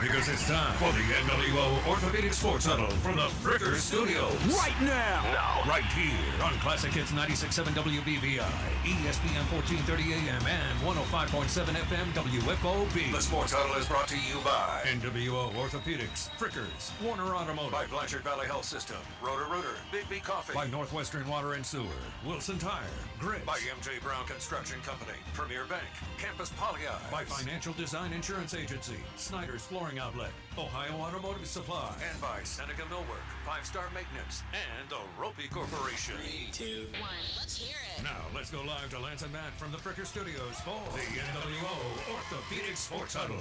Because it's time for the NWO Orthopedic Sports Huddle from the Fricker Studios. Right now. Now, right here on Classic Hits 96.7 WBVI, ESPN 1430 AM, and 105.7 FM WFOB. The Sports Huddle is brought to you by NWO Orthopedics, Frickers, Warner Automotive, by Blanchard Valley Health System, Roto-Rooter, Big B Coffee, by Northwestern Water and Sewer, Wilson Tire, Grit, by MJ Brown Construction Company, Premier Bank, Campus Poly by Financial Design Insurance Agency, Snyder's Flooring Outlet, Ohio Automotive Supply, and by Seneca Millwork, Five Star Maintenance, and the Roppe Corporation. Three, two, one. Let's hear it. Now let's go live to Lance and Matt from the Fricker Studios for the NWO Orthopedic Sports Huddle.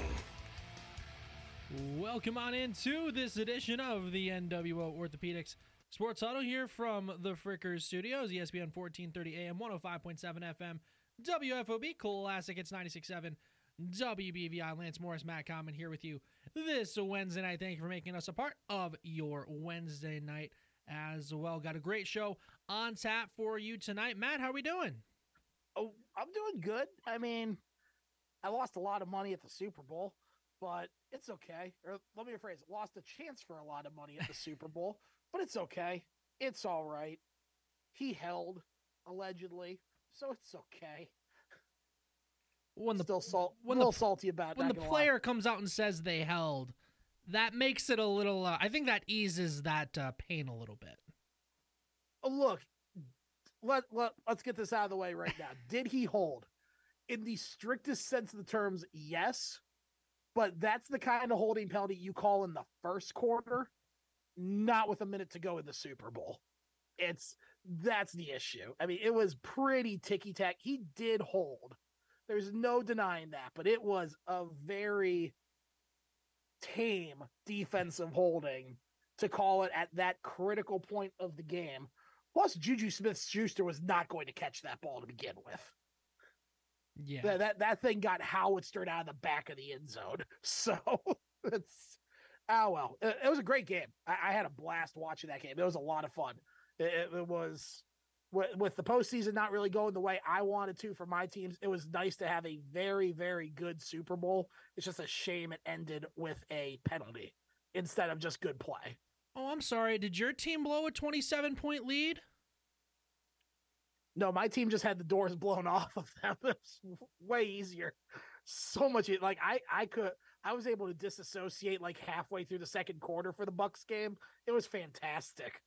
Welcome on into this edition of the NWO Orthopedics Sports Huddle here from the Fricker Studios, ESPN 1430 AM, 105.7 FM, WFOB, Classic, it's 96.7 WBVI. Lance Morris, Matt Common here with you this Wednesday night. Thank you for making us a part of your Wednesday night as well. Got a great show on tap for you tonight. Matt, how are we doing? Oh, I'm doing good. I mean, I lost a lot of money at the Super Bowl, but it's okay. Or let me rephrase: lost a chance for a lot of money at the Super Bowl, but it's okay. It's all right. He held allegedly, so it's okay. When the Still salt, when a the salty about it, when the gonna lie. player comes out and says they held, that makes it a little. Uh, I think that eases that uh, pain a little bit. Oh, look, let, let let's get this out of the way right now. Did he hold? In the strictest sense of the terms, yes. But that's the kind of holding penalty you call in the first quarter, not with a minute to go in the Super Bowl. It's that's the issue. I mean, it was pretty ticky tack. He did hold. There's no denying that, but it was a very tame defensive holding to call it at that critical point of the game. Plus, Juju Smith Schuster was not going to catch that ball to begin with. Yeah, That, that that thing got howitzed out of the back of the end zone. So it's oh well. It, it was a great game. I, I had a blast watching that game. It was a lot of fun. It- it was with, with the postseason not really going the way I wanted to for my teams. It was nice to have a very very good Super Bowl. It's just a shame it ended with a penalty instead of just good play. Oh, I'm sorry. Did your team blow a 27 point lead? No, my team just had the doors blown off of them. It's way easier. So much like I I could I was able to disassociate like halfway through the second quarter for the Bucks game. It was fantastic.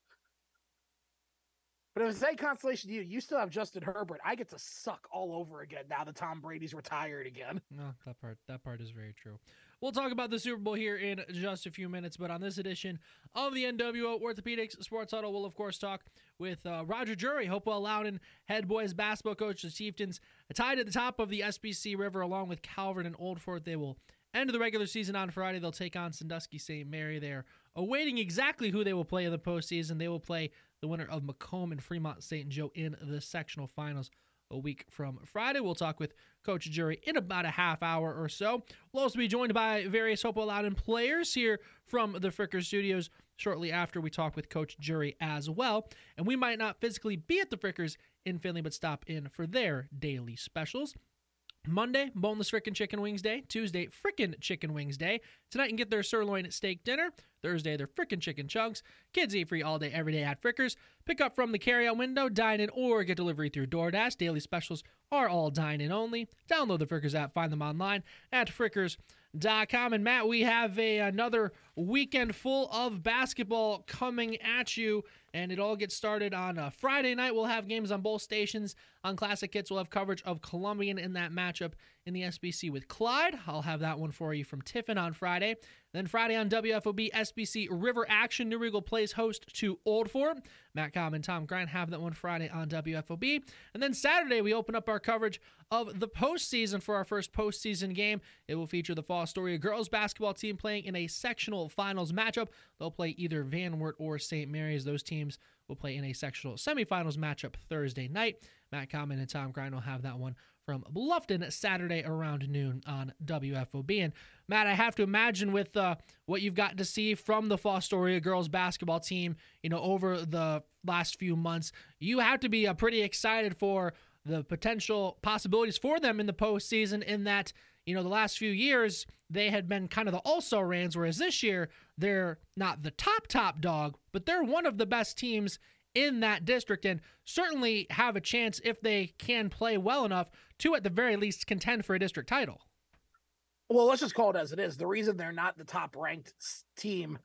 But it was a consolation to you. You still have Justin Herbert. I get to suck all over again now that Tom Brady's retired again. No, that part that part is very true. We'll talk about the Super Bowl here in just a few minutes, but on this edition of the NWO Orthopedics Sports Huddle, we'll of course talk with uh, Roger Jury, Hopewell Loudon head boys basketball coach. The Chieftains tied at the top of the SBC River along with Calvert and Old Fort. They will end the regular season on Friday. They'll take on Sandusky St. Mary. They're awaiting exactly who they will play in the postseason. They will play the winner of McComb and Fremont St. Joe in the sectional finals a week from Friday. We'll talk with Coach Jury in about a half hour or so. We'll also be joined by various Hopewell Loudon players here from the Fricker Studios shortly after we talk with Coach Jury as well. And we might not physically be at the Frickers in Findlay, but stop in for their daily specials. Monday, boneless frickin' chicken wings day. Tuesday, frickin' chicken wings day. Tonight, you can get their sirloin steak dinner. Thursday, their frickin' chicken chunks. Kids eat free all day, every day at Frickers. Pick up from the carryout window, dine in, or get delivery through DoorDash. Daily specials are all dine in only. Download the Frickers app, find them online at frickers.com. And Matt, we have a, another weekend full of basketball coming at you, and it all gets started on uh, Friday night. We'll have games on both stations. On Classic Hits, we'll have coverage of Columbian in that matchup in the SBC with Clyde. I'll have that one for you from Tiffin on Friday. Then Friday on WFOB SBC River Action, New Riegel plays host to Old Fort. Matt Cobb and Tom Grant have that one Friday on WFOB. And then Saturday, we open up our coverage of the postseason for our first postseason game. It will feature the Fostoria girls basketball team playing in a sectional finals matchup. They'll play either Van Wert or St. Mary's. Those teams will play in a sectional semifinals matchup Thursday night. Matt Common and Tom Grind will have that one from Bluffton Saturday around noon on WFOB. And Matt, I have to imagine with uh, what you've got to see from the Fostoria girls basketball team, you know, over the last few months, you have to be uh, pretty excited for the potential possibilities for them in the postseason. In that, you know, the last few years they had been kind of the also rans, whereas this year they're not the top top dog, but they're one of the best teams in that district and certainly have a chance if they can play well enough to at the very least contend for a district title. Well, let's just call it as it is. The reason they're not the top ranked team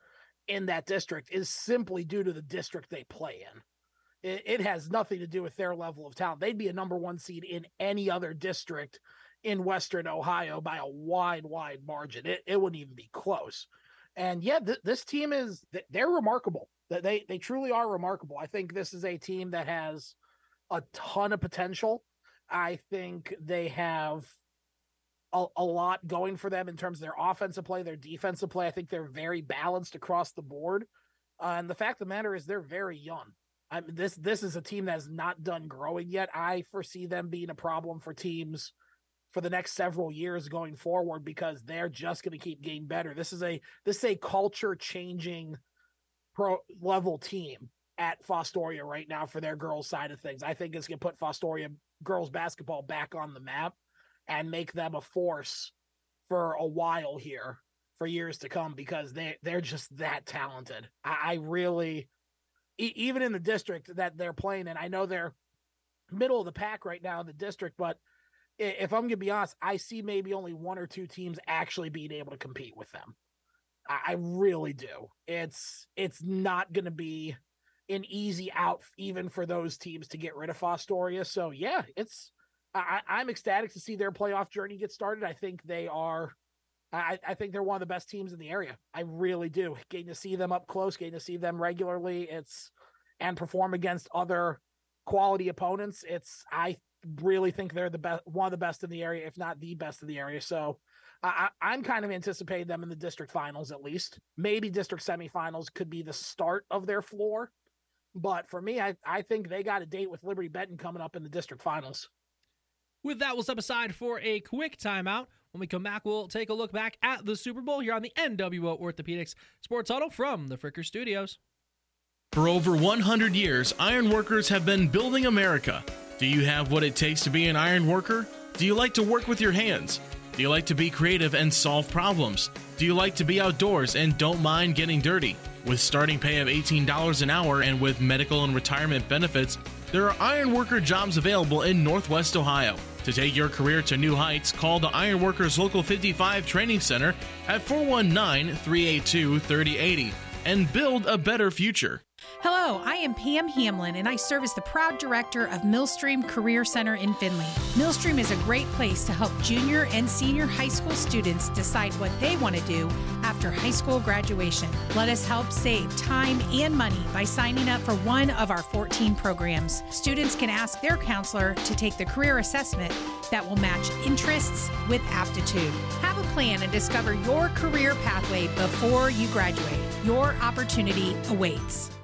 in that district is simply due to the district they play in. It, it, has nothing to do with their level of talent. They'd be a number one seed in any other district in Western Ohio by a wide, wide margin. It, it wouldn't even be close. And yeah, th- this team is they're remarkable. They they truly are remarkable. I think this is a team that has a ton of potential. I think they have a, a, lot going for them in terms of their offensive play, their defensive play. I think they're very balanced across the board. Uh, and the fact of the matter is, they're very young. I mean, this this is a team that has not done growing yet. I foresee them being a problem for teams for the next several years going forward because they're just going to keep getting better. This is a this is a culture changing pro level team at Fostoria right now for their girls side of things. I think it's going to put Fostoria girls basketball back on the map and make them a force for a while here for years to come because they they're just that talented. I, I really even in the district that they're playing in, I know they're middle of the pack right now in the district, but if I'm gonna be honest, I see maybe only one or two teams actually being able to compete with them. I, I really do. It's it's not gonna be an easy out even for those teams to get rid of Fostoria. So yeah, it's I, I'm ecstatic to see their playoff journey get started. I think they are. I, I think they're one of the best teams in the area. I really do. Getting to see them up close, getting to see them regularly, it's and perform against other quality opponents. It's I really think they're the best, one of the best in the area, if not the best in the area. So I, I'm kind of anticipating them in the district finals at least. Maybe district semifinals could be the start of their floor. But for me, I, I think they got a date with Liberty Benton coming up in the district finals. With that, we'll step aside for a quick timeout. When we come back, we'll take a look back at the Super Bowl here on the NWO Orthopedics Sports Huddle from the Fricker Studios. For over 100 years, ironworkers have been building America. Do you have what it takes to be an iron worker? Do you like to work with your hands? Do you like to be creative and solve problems? Do you like to be outdoors and don't mind getting dirty? With starting pay of $18 an hour and with medical and retirement benefits, there are iron worker jobs available in Northwest Ohio. To take your career to new heights, call the Iron Workers Local 55 Training Center at 419 382 3080 and build a better future. Hello, I am Pam Hamlin, and I serve as the proud director of Millstream Career Center in Findlay. Millstream is a great place to help junior and senior high school students decide what they want to do after high school graduation. Let us help save time and money by signing up for one of our 14 programs. Students can ask their counselor to take the career assessment that will match interests with aptitude. Have a plan and discover your career pathway before you graduate. Your opportunity awaits.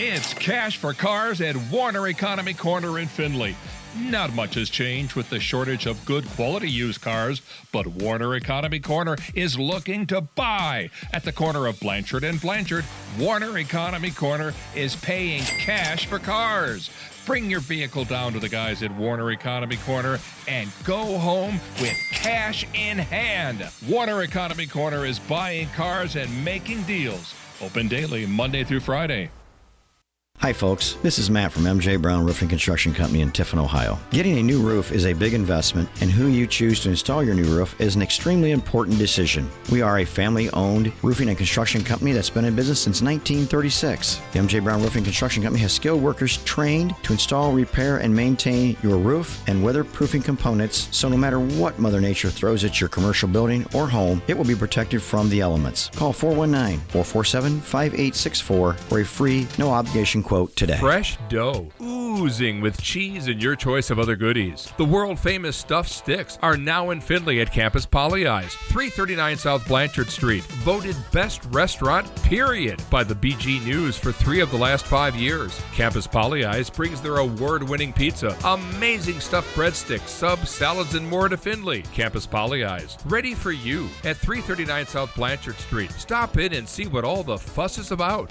It's cash for cars at Warner Economy Corner in Findlay. Not much has changed with the shortage of good quality used cars, but Warner Economy Corner is looking to buy. At the corner of Blanchard and Blanchard, Warner Economy Corner is paying cash for cars. Bring your vehicle down to the guys at Warner Economy Corner and go home with cash in hand. Warner Economy Corner is buying cars and making deals. Open daily, Monday through Friday. Hi, folks. This is Matt from MJ Brown Roofing Construction Company in Tiffin, Ohio. Getting a new roof is a big investment, and who you choose to install your new roof is an extremely important decision. We are a family owned roofing and construction company that's been in business since 1936. The MJ Brown Roofing Construction Company has skilled workers trained to install, repair, and maintain your roof and weatherproofing components so no matter what Mother Nature throws at your commercial building or home, it will be protected from the elements. Call 419 447 5864 for a free, no obligation quote today. Fresh dough, oozing with cheese and your choice of other goodies. The world famous stuffed sticks are now in Findlay at Campus Pollyeyes, 339 South Blanchard Street. Voted best restaurant, period, by the BG News for three of the last five years. Campus Pollyeyes brings their award winning pizza, amazing stuffed breadsticks, subs, salads, and more to Findlay. Campus Pollyeyes, ready for you at 339 South Blanchard Street. Stop in and see what all the fuss is about.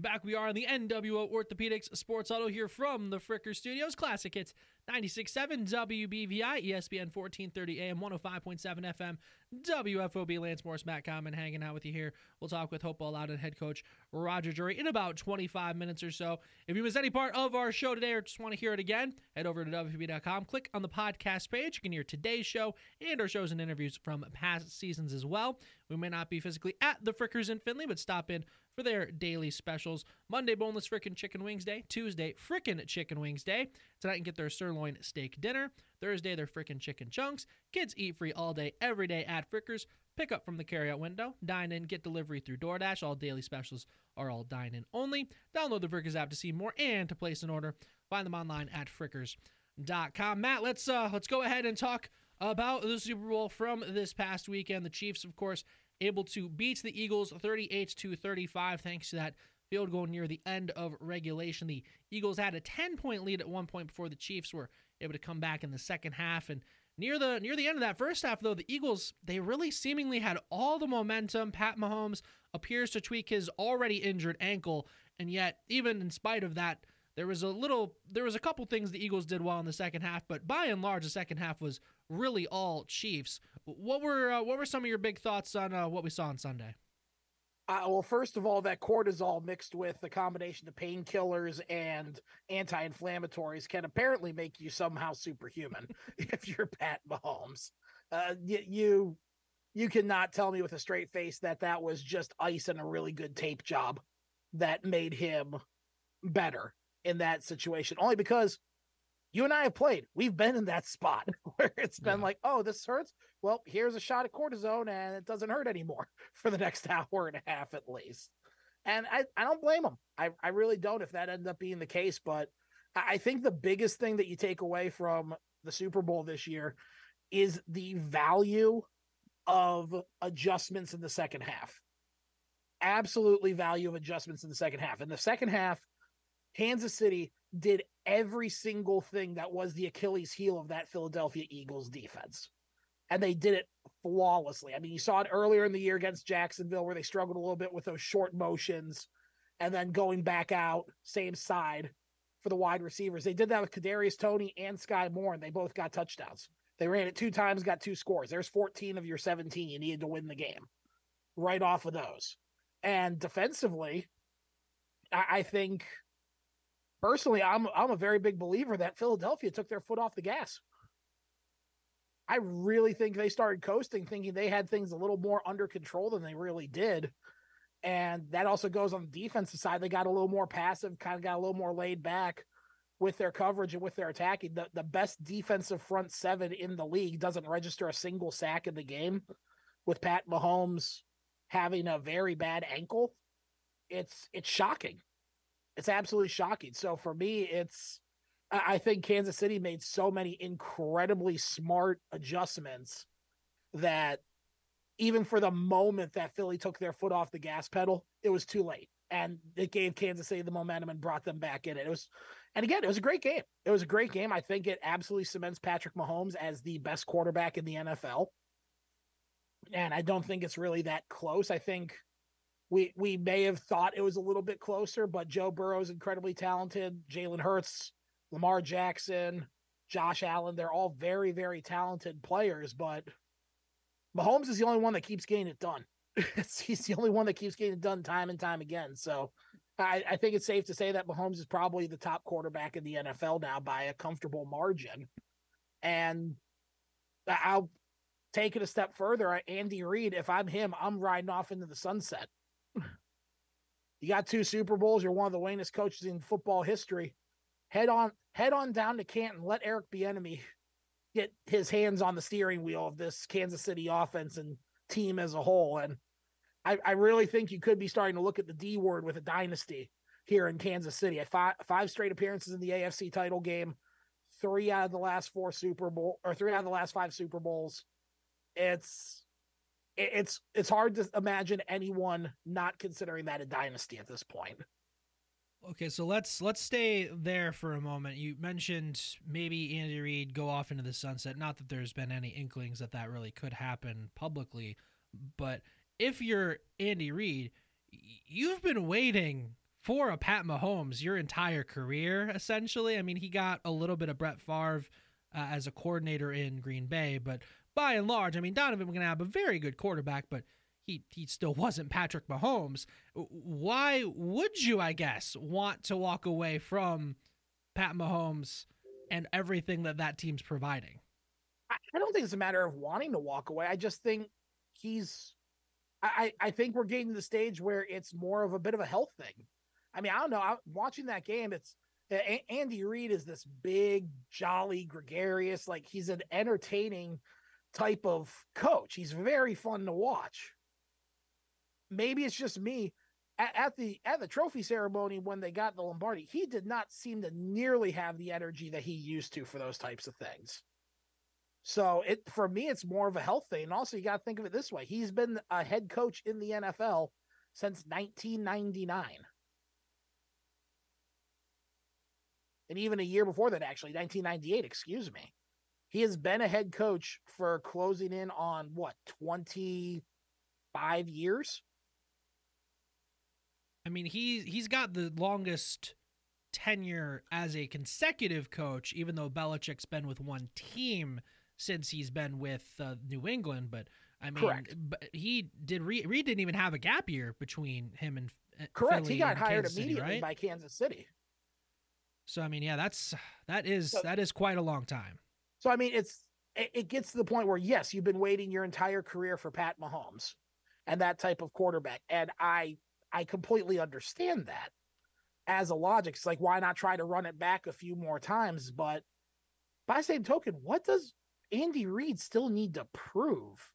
Back we are on the NWO Orthopedics Sports Huddle here from the Fricker Studios. Classic Hits 96.7 WBVI, ESPN 1430 AM, 105.7 FM, WFOB. Lance Morris, Matt Common hanging out with you here. We'll talk with Hopewell Loudon head coach Roger Jury in about 25 minutes or so. If you missed any part of our show today or just want to hear it again, head over to WFOB.com, click on the podcast page. You can hear today's show and our shows and interviews from past seasons as well. We may not be physically at the Frickers in Findlay, but stop in for their daily specials. Monday, boneless frickin' chicken wings day. Tuesday, frickin' chicken wings day. Tonight, you can get their sirloin steak dinner. Thursday, their frickin' chicken chunks. Kids eat free all day, every day at Frickers. Pick up from the carryout window. Dine in, get delivery through DoorDash. All daily specials are all dine in only. Download the Frickers app to see more and to place an order. Find them online at frickers.com. Matt, let's uh let's go ahead and talk about the Super Bowl from this past weekend. The Chiefs, of course, able to beat the Eagles 38 to 35 thanks to that field goal near the end of regulation. The Eagles had a 10 point lead at one point before the Chiefs were able to come back in the second half and near the near the end of that first half though the Eagles they really seemingly had all the momentum. Pat Mahomes appears to tweak his already injured ankle and yet even in spite of that there was a little there was a couple things the Eagles did well in the second half, but by and large the second half was really all Chiefs. What were uh, what were some of your big thoughts on uh, what we saw on Sunday? Uh, well, first of all, that cortisone mixed with the combination of painkillers and anti-inflammatories can apparently make you somehow superhuman if you're Pat Mahomes. Uh, you, you you cannot tell me with a straight face that that was just ice and a really good tape job that made him better in that situation. Only because you and I have played. We've been in that spot where it's been yeah. like, oh, this hurts. Well, here's a shot of cortisone and it doesn't hurt anymore for the next hour and a half at least. And I, I don't blame them. I, I really don't if that ended up being the case. But I think the biggest thing that you take away from the Super Bowl this year is the value of adjustments in the second half. Absolutely value of adjustments in the second half. In the second half, Kansas City did every single thing that was the Achilles heel of that Philadelphia Eagles defense. And they did it flawlessly. I mean, you saw it earlier in the year against Jacksonville where they struggled a little bit with those short motions and then going back out, same side for the wide receivers. They did that with Kadarius Toney and Skyy Moore, and they both got touchdowns. They ran it two times, got two scores. There's 14 of your 17 you needed to win the game right off of those. And defensively, I think – personally, I'm I'm a very big believer that Philadelphia took their foot off the gas. I really think they started coasting, thinking they had things a little more under control than they really did. And that also goes on the defensive side. They got a little more passive, kind of got a little more laid back with their coverage and with their attacking. The, the best defensive front seven in the league doesn't register a single sack in the game with Pat Mahomes having a very bad ankle. It's it's shocking. It's absolutely shocking. So for me, it's I think Kansas City made so many incredibly smart adjustments that even for the moment that Philly took their foot off the gas pedal, it was too late. And it gave Kansas City the momentum and brought them back in it. It was, and again, it was a great game. It was a great game. I think it absolutely cements Patrick Mahomes as the best quarterback in the NFL. And I don't think it's really that close. I think we we may have thought it was a little bit closer, but Joe Burrow is incredibly talented. Jalen Hurts, Lamar Jackson, Josh Allen, they're all very, very talented players, but Mahomes is the only one that keeps getting it done. he's the only one that keeps getting it done time and time again. So I, I think it's safe to say that Mahomes is probably the top quarterback in the NFL now by a comfortable margin. And I'll take it a step further. Andy Reid, if I'm him, I'm riding off into the sunset. You got two Super Bowls. You're one of the winningest coaches in football history. Head on, head on down to Canton. Let Eric Bieniemy get his hands on the steering wheel of this Kansas City offense and team as a whole. And I, I really think you could be starting to look at the D word with a dynasty here in Kansas City. Five five straight appearances in the AFC title game, three out of the last four Super Bowl or three out of the last five Super Bowls. It's it's it's hard to imagine anyone not considering that a dynasty at this point. Okay, so let's let's stay there for a moment. You mentioned maybe Andy Reid go off into the sunset. Not that there's been any inklings that that really could happen publicly, but if you're Andy Reid, you've been waiting for a Pat Mahomes your entire career, essentially. I mean, he got a little bit of Brett Favre uh, as a coordinator in Green Bay, but by and large, I mean, Donovan McNabb, a very good quarterback, but he he still wasn't Patrick Mahomes. Why would you, I guess, want to walk away from Pat Mahomes and everything that that team's providing? I don't think it's a matter of wanting to walk away. I just think he's. I I think we're getting to the stage where it's more of a bit of a health thing. I mean, I don't know. I'm watching that game. It's Andy Reid is this big, jolly, gregarious, like he's an entertaining type of coach. He's very fun to watch maybe it's just me at, at, the at the trophy ceremony when they got the Lombardi, he did not seem to nearly have the energy that he used to for those types of things. So it for me, it's more of a health thing. And also, you got to think of it this way: he's been a head coach in the NFL since 1999, and even a year before that, actually 1998. Excuse me. He has been a head coach for closing in on what 25 years. I mean, he's he's got the longest tenure as a consecutive coach, even though Belichick's been with one team since he's been with uh, New England. But I mean, Correct. But he did. Reid didn't even have a gap year between him and uh, correct. Philly he got hired Kansas immediately City, right? by Kansas City. So I mean, yeah, that's that is So- that is quite a long time. So I mean, it's it, gets to the point where yes, you've been waiting your entire career for Pat Mahomes and that type of quarterback, and I I completely understand that as a logic. It's like why not try to run it back a few more times? But by same token, what does Andy Reid still need to prove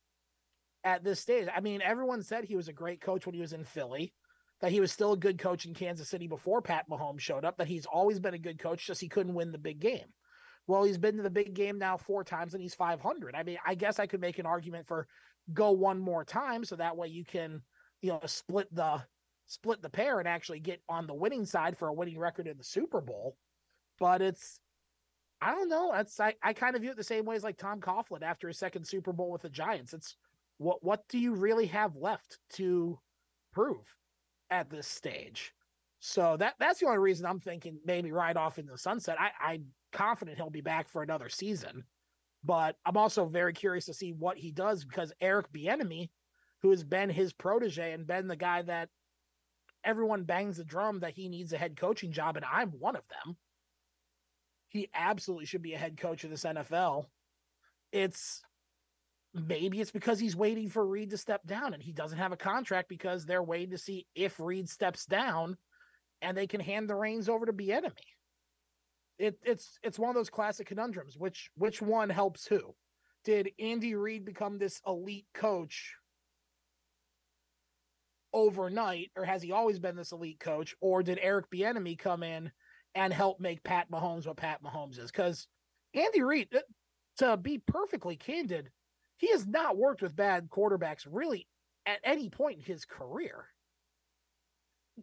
at this stage? I mean, everyone said he was a great coach when he was in Philly. That he was still a good coach in Kansas City before Pat Mahomes showed up. That he's always been a good coach, just he couldn't win the big game. Well, he's been to the big game now four times and he's 500. I mean, I guess I could make an argument for go one more time so that way you can, you know, split the split the pair and actually get on the winning side for a winning record in the Super Bowl. But it's I don't know. That's I, I kind of view it the same way as like Tom Coughlin after his second Super Bowl with the Giants. It's what what do you really have left to prove at this stage? So that that's the only reason I'm thinking maybe right off in the sunset. I, I'm confident he'll be back for another season, but I'm also very curious to see what he does because Eric Bieniemy, who has been his protege and been the guy that everyone bangs the drum that he needs a head coaching job, and I'm one of them. He absolutely should be a head coach of this NFL. It's maybe it's because he's waiting for Reid to step down and he doesn't have a contract because they're waiting to see if Reid steps down and they can hand the reins over to Bieniemy. It, it's it's one of those classic conundrums. Which which one helps who? Did Andy Reid become this elite coach overnight, or has he always been this elite coach? Or did Eric Bieniemy come in and help make Pat Mahomes what Pat Mahomes is? Because Andy Reid, uh, to be perfectly candid, he has not worked with bad quarterbacks really at any point in his career.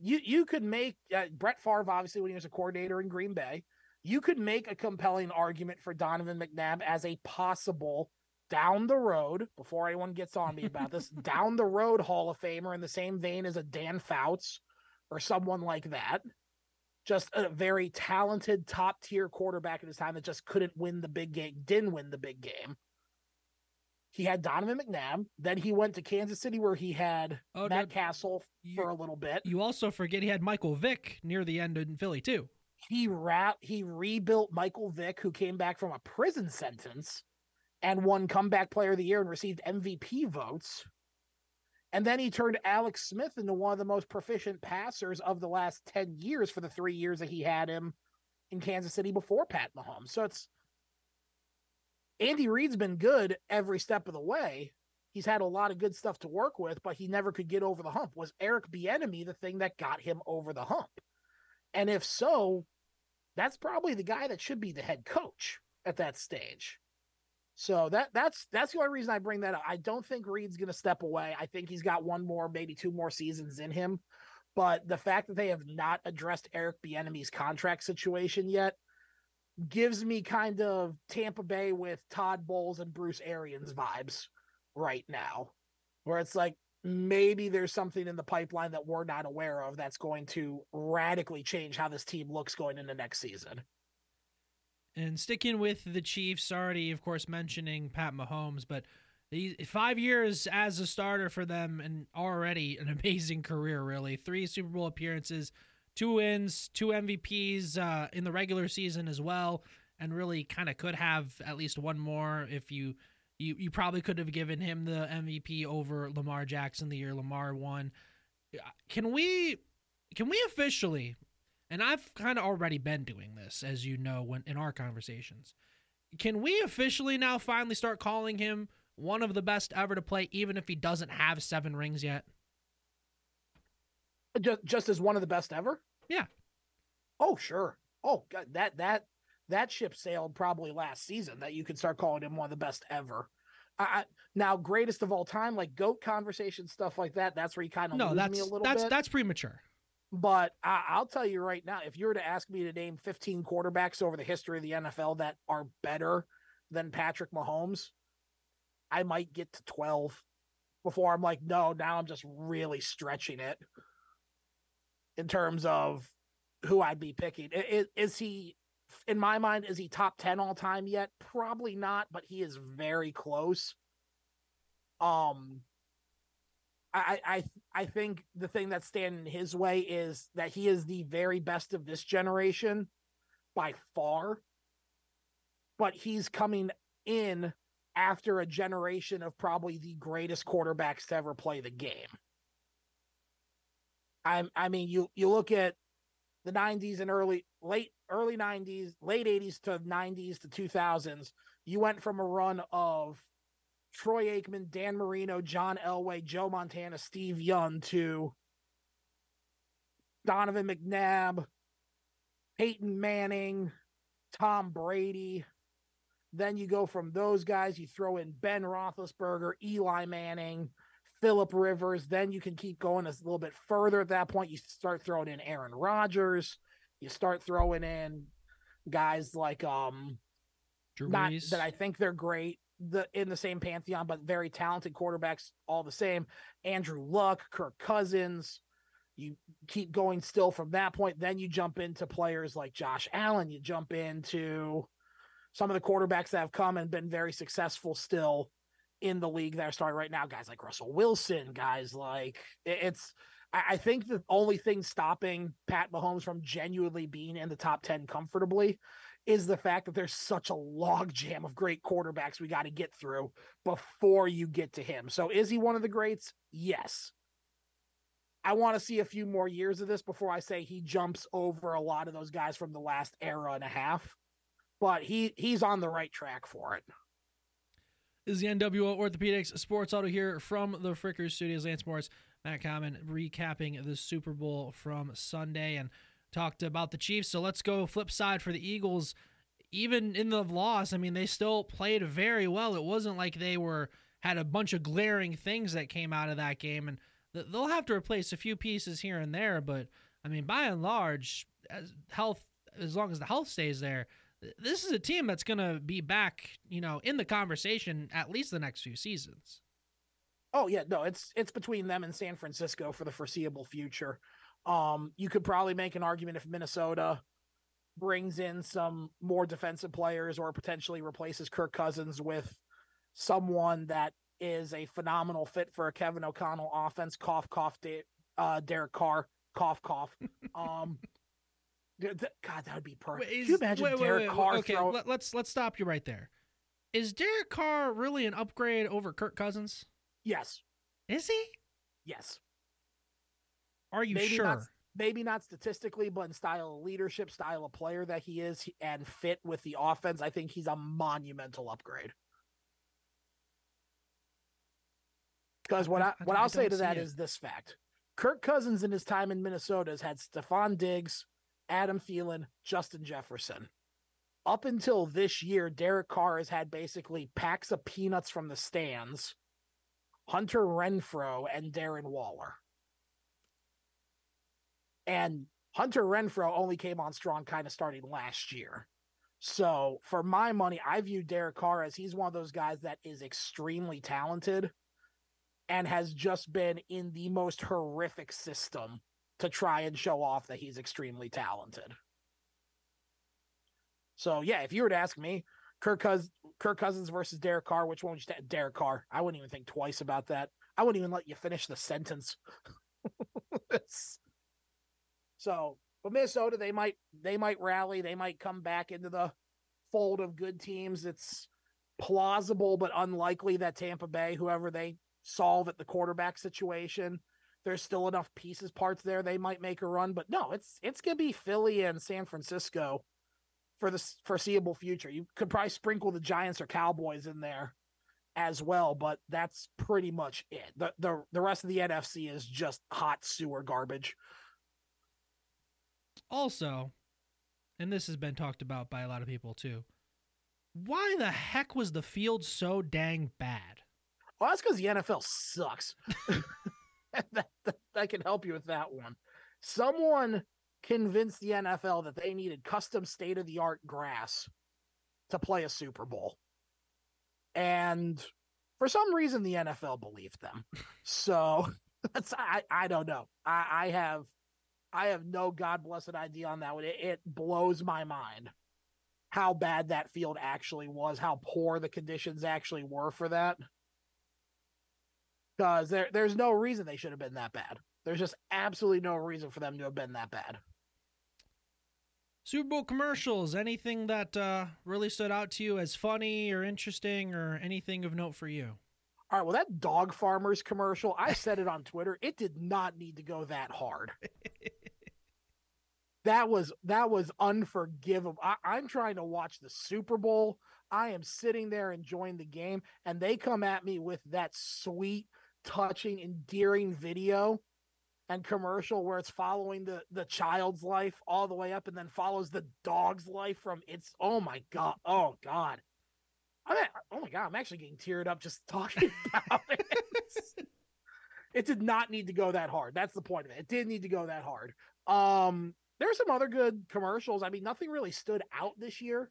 You you could make uh, Brett Favre obviously when he was a coordinator in Green Bay. You could make a compelling argument for Donovan McNabb as a possible down the road before anyone gets on me about this down the road Hall of Famer in the same vein as a Dan Fouts or someone like that. Just a very talented top tier quarterback at his time that just couldn't win the big game, didn't win the big game. He had Donovan McNabb. Then he went to Kansas City where he had Oh, Matt no, Cassel you- for a little bit. You also forget he had Michael Vick near the end in Philly too. He ra- he rebuilt Michael Vick, who came back from a prison sentence and won comeback player of the year and received MVP votes. And then he turned Alex Smith into one of the most proficient passers of the last 10 years for the three years that he had him in Kansas City before Pat Mahomes. So it's Andy Reid's been good every step of the way. He's had a lot of good stuff to work with, but he never could get over the hump. Was Eric Bieniemy the thing that got him over the hump? And if so, that's probably the guy that should be the head coach at that stage. So that that's that's the only reason I bring that up. I don't think Reid's going to step away. I think he's got one more, maybe two more seasons in him. But the fact that they have not addressed Eric Bieniemy's contract situation yet gives me kind of Tampa Bay with Todd Bowles and Bruce Arians vibes right now, where it's like maybe there's something in the pipeline that we're not aware of that's going to radically change how this team looks going into next season. And sticking with the Chiefs, already, of course, mentioning Pat Mahomes, but five years as a starter for them and already an amazing career, really. Three Super Bowl appearances, two wins, two MVPs uh, in the regular season as well, and really kind of could have at least one more if you. You, you probably could have given him the MVP over Lamar Jackson the year Lamar won. Uh, can we can we officially and I've kind of already been doing this, as you know, when in our conversations. Can we officially now finally start calling him one of the best ever to play, even if he doesn't have seven rings yet? Just, just as one of the best ever? Yeah. Oh, sure. Oh, God, that that that ship sailed probably last season. That you could start calling him one of the best ever. I, now, greatest of all time, like goat conversation stuff like that. That's where you kind of no, lose that's me a little that's bit. that's premature. But I, will tell you right now, if you were to ask me to name 15 quarterbacks over the history of the NFL that are better than Patrick Mahomes, I might get to 12 before I'm like, no, now I'm just really stretching it in terms of who I'd be picking. Is, is he, in my mind, is he top 10 all time yet? Probably not, but he is very close. Um, I, I I think the thing that's standing his way is that he is the very best of this generation by far. But he's coming in after a generation of probably the greatest quarterbacks to ever play the game. I'm, I mean you you look at the 90s and early late early 90s, late 80s to 90s to 2000s, you went from a run of Troy Aikman, Dan Marino, John Elway, Joe Montana, Steve Young to Donovan McNabb, Peyton Manning, Tom Brady. Then you go from those guys, you throw in Ben Roethlisberger, Eli Manning, Philip Rivers. Then you can keep going a little bit further at that point. You start throwing in Aaron Rodgers. You start throwing in guys like um Drew not Brees. that I think they're great the in the same pantheon, but very talented quarterbacks all the same. Andrew Luck, Kirk Cousins. You keep going still from that point. Then you jump into players like Josh Allen. You jump into some of the quarterbacks that have come and been very successful still in the league that are starting right now. Guys like Russell Wilson, guys like it's. I think the only thing stopping Pat Mahomes from genuinely being in the top 10 comfortably is the fact that there's such a logjam of great quarterbacks we got to get through before you get to him. So is he one of the greats? Yes. I want to see a few more years of this before I say he jumps over a lot of those guys from the last era and a half. But he he's on the right track for it. This is the NWO Orthopedics Sports Huddle here from the Frickers Studios. Lance Morris, Matt Common recapping the Super Bowl from Sunday and talked about the Chiefs. So let's go flip side for the Eagles. Even in the loss, I mean, they still played very well. It wasn't like they were had a bunch of glaring things that came out of that game, and they'll have to replace a few pieces here and there. But I mean, by and large, as health as long as the health stays there, this is a team that's going to be back, you know, in the conversation at least the next few seasons. Oh yeah, no, it's it's between them and San Francisco for the foreseeable future. Um, you could probably make an argument if Minnesota brings in some more defensive players or potentially replaces Kirk Cousins with someone that is a phenomenal fit for a Kevin O'Connell offense. Cough, cough, de- uh, Derek Carr, cough, cough. Um, God, that would be perfect. Wait, Can you imagine wait, wait, Derek wait, Carr Okay, throw? let, let's let's stop you right there. Is Derek Carr really an upgrade over Kirk Cousins? yes, Is he? yes. Are you maybe sure? Not, maybe not statistically, but in style of leadership, style of player that he is, and fit with the offense, I think he's a monumental upgrade. Because what I- I, what I I'll say to that it. is this fact: Kirk Cousins in his time in Minnesota has had Stefon Diggs, Adam Thielen, Justin Jefferson. Up until this year, Derek Carr has had basically packs of peanuts from the stands, Hunter Renfrow, and Darren Waller. And Hunter Renfrow only came on strong kind of starting last year. So for my money, I view Derek Carr as he's one of those guys that is extremely talented and has just been in the most horrific system to try and show off that he's extremely talented. So yeah, if you were to ask me, Kirk Cousins, Kirk Cousins versus Derek Carr, which one would you take? Derek Carr. I wouldn't even think twice about that. I wouldn't even let you finish the sentence. so, but Minnesota, they might they might rally. They might come back into the fold of good teams. It's plausible but unlikely that Tampa Bay, whoever they solve at the quarterback situation, there's still enough pieces parts there they might make a run. But no, it's it's gonna be Philly and San Francisco for the foreseeable future. You could probably sprinkle the Giants or Cowboys in there as well, but that's pretty much it. The the the rest of the NFC is just hot sewer garbage. Also, and this has been talked about by a lot of people too. Why the heck was the field so dang bad? Well, that's because the NFL sucks. that, that, I can help you with that one. Someone convinced the NFL that they needed custom state of the art grass to play a Super Bowl. And for some reason, the NFL believed them. So that's I, I don't know. I, I have I have no god blessed idea on that one. It, it blows my mind how bad that field actually was, how poor the conditions actually were for that. Because there, there's no reason they should have been that bad. There's just absolutely no reason for them to have been that bad. Super Bowl commercials, anything that uh, really stood out to you as funny or interesting or anything of note for you? All right, well, that dog farmers commercial, I said it on Twitter. It did not need to go that hard. that was that was unforgivable. I, I'm trying to watch the Super Bowl. I am sitting there enjoying the game, and they come at me with that sweet, touching, endearing video and commercial where it's following the the child's life all the way up and then follows the dog's life from its oh my god oh god. I mean, oh my god I'm actually getting teared up just talking about it. It did not need to go that hard. That's the point of it. It didn't need to go that hard. Um there's some other good commercials. I mean nothing really stood out this year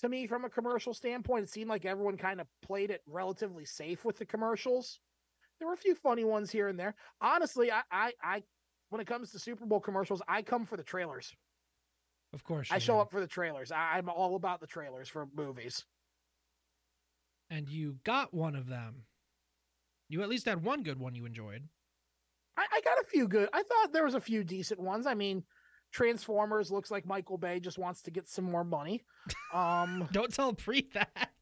to me from a commercial standpoint. It seemed like everyone kind of played it relatively safe with the commercials there were a few funny ones here and there. Honestly, I, I, I when it comes to Super Bowl commercials, I come for the trailers. Of course, I show up for the trailers. I, I'm all about the trailers for movies. And you got one of them. You at least had one good one you enjoyed. I, I got a few good. I thought there was a few decent ones. I mean, Transformers looks like Michael Bay just wants to get some more money. Um, Don't tell Pre that.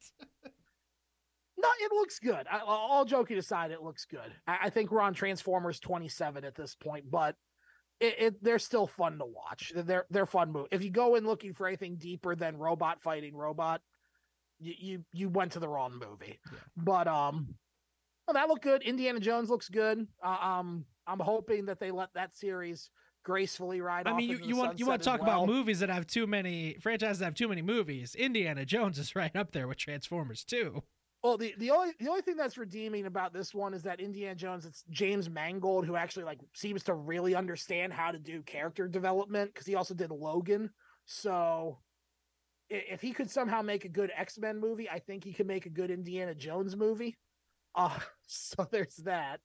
No, it looks good. I, all joking aside, it looks good. I, I, think we're on Transformers 27 at this point, but it, it, they're still fun to watch. They're they're fun move. If you go in looking for anything deeper than robot fighting robot, you you, you went to the wrong movie. Yeah. But um, well, that looked good. Indiana Jones looks good. Uh, um, I'm hoping that they let that series gracefully ride. I mean, you, you want you want to talk well. about movies that have too many franchises that have too many movies. Indiana Jones is right up there with Transformers too. Well, the, the only the only thing that's redeeming about this one is that Indiana Jones, it's James Mangold who actually like seems to really understand how to do character development because he also did Logan. So if he could somehow make a good X Men movie, I think he could make a good Indiana Jones movie. Uh, so there's that.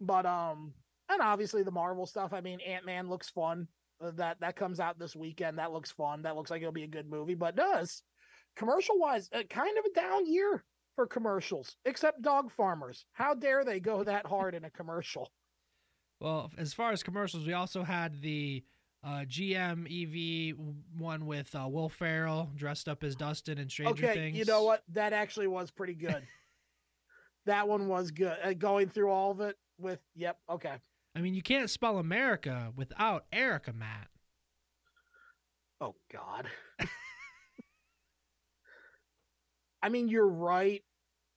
But um, and obviously the Marvel stuff. I mean, Ant Man looks fun. Uh, that that comes out this weekend. That looks fun. That looks like it'll be a good movie. But does commercial wise, uh, kind of a down year for commercials, except dog farmers. How dare they go that hard in a commercial? Well, as far as commercials, we also had the uh, GM EV one with uh, Will Ferrell dressed up as Dustin and Stranger okay, Things. you know what? That actually was pretty good. that one was good. Uh, going through all of it with, yep, okay. I mean, you can't spell America without Erica, Matt. Oh God. I mean, you're right.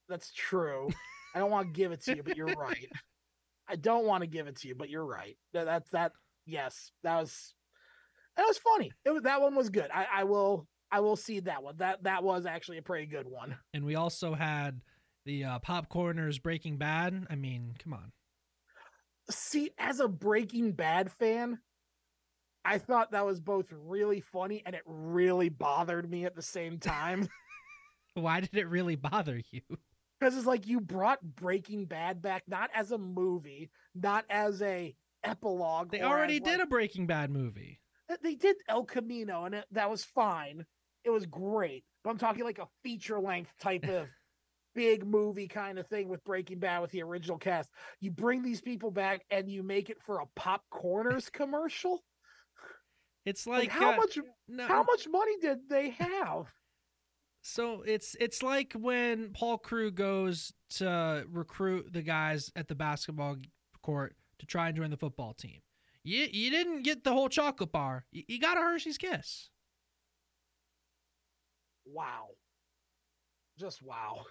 That's true. I don't want to give it to you, but you're right. I don't want to give it to you, but you're right. That, that's that. Yes, that was. that was funny. It was, that one was good. I, I will I will see that one. That that was actually a pretty good one. And we also had the uh, Popcorners Breaking Bad. I mean, come on. See, as a Breaking Bad fan, I thought that was both really funny and it really bothered me at the same time. Why did it really bother you? Because it's like you brought Breaking Bad back not as a movie, not as a epilogue. They already did like- a Breaking Bad movie. They did El Camino, and it, that was fine. It was great. But I'm talking like a feature length type of big movie kind of thing with Breaking Bad with the original cast. You bring these people back and you make it for a popcorners commercial. It's Like, like, how uh, much? no, How much money did they have? So it's it's like when Paul Crewe goes to recruit the guys at the basketball court to try and join the football team. You you didn't get the whole chocolate bar. You, you got a Hershey's Kiss. Wow. Just wow.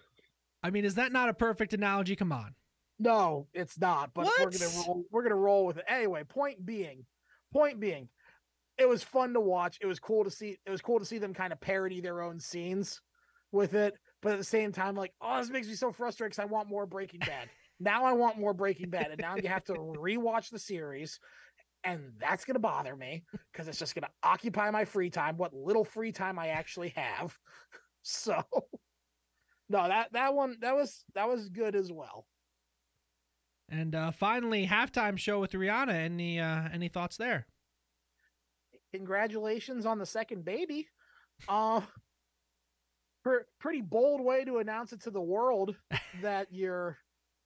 I mean, is that not a perfect analogy? Come on. No, it's not. But we're gonna roll, we're gonna roll with it anyway. Point being, point being, it was fun to watch. It was cool to see. It was cool to see them kind of parody their own scenes with it. But at the same time, like, oh, this makes me so frustrated because I want more Breaking Bad. now I want more Breaking Bad, and now you have to rewatch the series, and that's gonna bother me because it's just gonna occupy my free time. What little free time I actually have. So, no, that that one that was that was good as well. And uh, finally, halftime show with Rihanna. Any uh, any thoughts there? Congratulations on the second baby. Uh, per, pretty bold way to announce it to the world that you're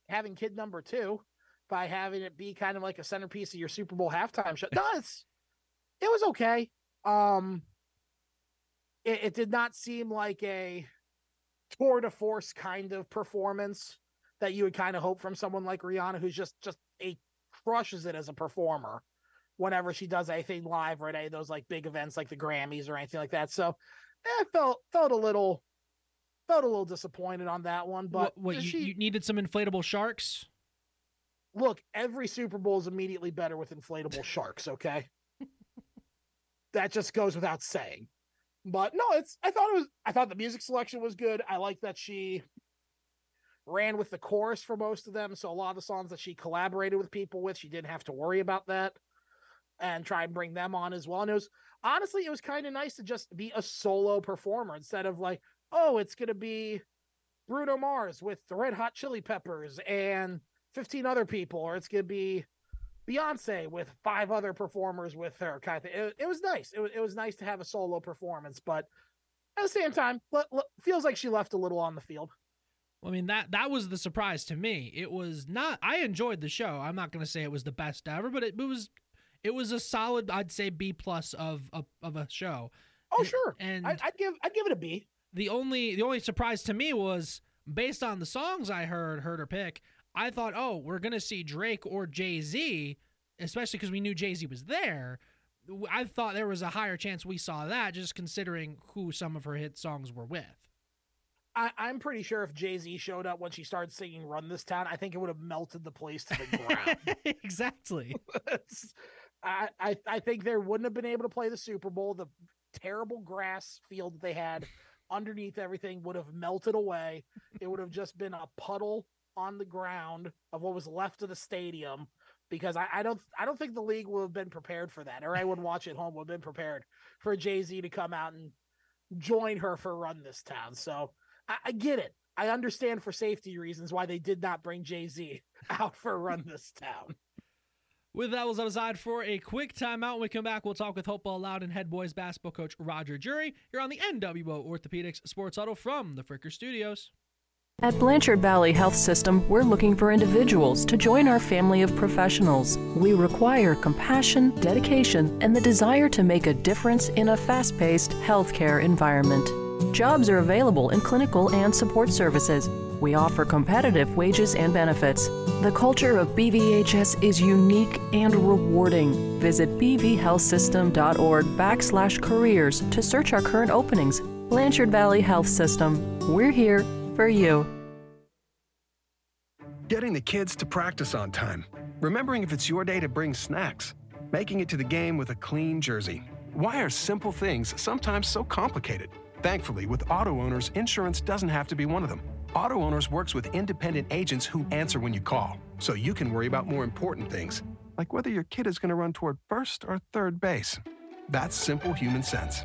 having kid number two by having it be kind of like a centerpiece of your Super Bowl halftime show. No, it's, it was okay. Um, it, it did not seem like a tour de force kind of performance that you would kind of hope from someone like Rihanna, who's just just a crushes it as a performer whenever she does anything live or at any of those like big events like the Grammys or anything like that. So eh, I felt felt a little felt a little disappointed on that one. But what, what, you, you needed some inflatable sharks? look, every Super Bowl is immediately better with inflatable sharks, okay? that just goes without saying. But no, it's I thought it was I thought the music selection was good. I like that she ran with the chorus for most of them. So a lot of the songs that she collaborated with people with, she didn't have to worry about that and try and bring them on as well. And it was honestly, it was kind of nice to just be a solo performer instead of like, oh, it's gonna be Bruno Mars with the Red Hot Chili Peppers and 15 other people, or it's gonna be Beyonce with five other performers with her kind of thing. It, it was nice. It was, it was nice to have a solo performance, but at the same time, le- le- feels like she left a little on the field. I mean that that was the surprise to me. It was not. I enjoyed the show. I'm not going to say it was the best ever, but it, it was it was a solid. I'd say B plus of of, of a show. Oh, And- sure. And I, I'd give I'd give it a B. the only the only surprise to me was based on the songs I heard heard her pick. I thought, oh, we're gonna see Drake or Jay Z, especially because we knew Jay Z was there. I thought there was a higher chance we saw that, just considering who some of her hit songs were with. I, I'm pretty sure if Jay Z showed up when she started singing "Run This Town," I think it would have melted the place to the ground. exactly. I, I I think they wouldn't have been able to play the Super Bowl. The terrible grass field that they had underneath everything would have melted away. It would have just been a puddle on the ground of what was left of the stadium. Because I, I don't I don't think the league would have been prepared for that, or anyone watching at home would have been prepared for Jay Z to come out and join her for Run This Town. So I, I get it. I understand for safety reasons why they did not bring Jay Z out for Run This Town. With that, we'll aside for a quick timeout. When we come back, we'll talk with Hopewell-Loudon head boys basketball coach Roger Jury here on the NWO Orthopedics Sports Huddle from the Fricker Studios. At Blanchard Valley Health System, we're looking for individuals to join our family of professionals. We require compassion, dedication, and the desire to make a difference in a fast paced healthcare environment. Jobs are available in clinical and support services. We offer competitive wages and benefits. The culture of BVHS is unique and rewarding. Visit bvhealthsystem.org backslash careers to search our current openings. Blanchard Valley Health System. We're here for you. Getting the kids to practice on time. Remembering if it's your day to bring snacks. Making it to the game with a clean jersey. Why are simple things sometimes so complicated? Thankfully, with auto owners, insurance doesn't have to be one of them. Auto Owners works with independent agents who answer when you call, so you can worry about more important things, like whether your kid is going to run toward first or third base. That's simple human sense.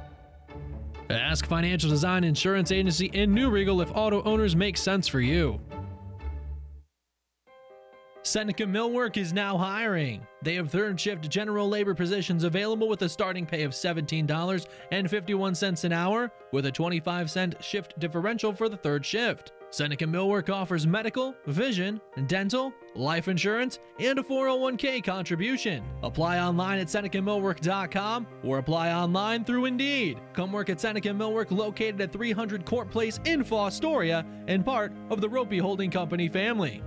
Ask Financial Design Insurance Agency in New Riegel if auto owners make sense for you. Seneca Millwork is now hiring. They have third shift general labor positions available with a starting pay of $17.51 an hour, with a 25 cent shift differential for the third shift. Seneca Millwork offers medical, vision, dental, life insurance, and a 401k contribution. Apply online at SenecaMillwork.com or apply online through Indeed. Come work at Seneca Millwork located at 300 Court Place in Fostoria and part of the Roppe Holding Company family.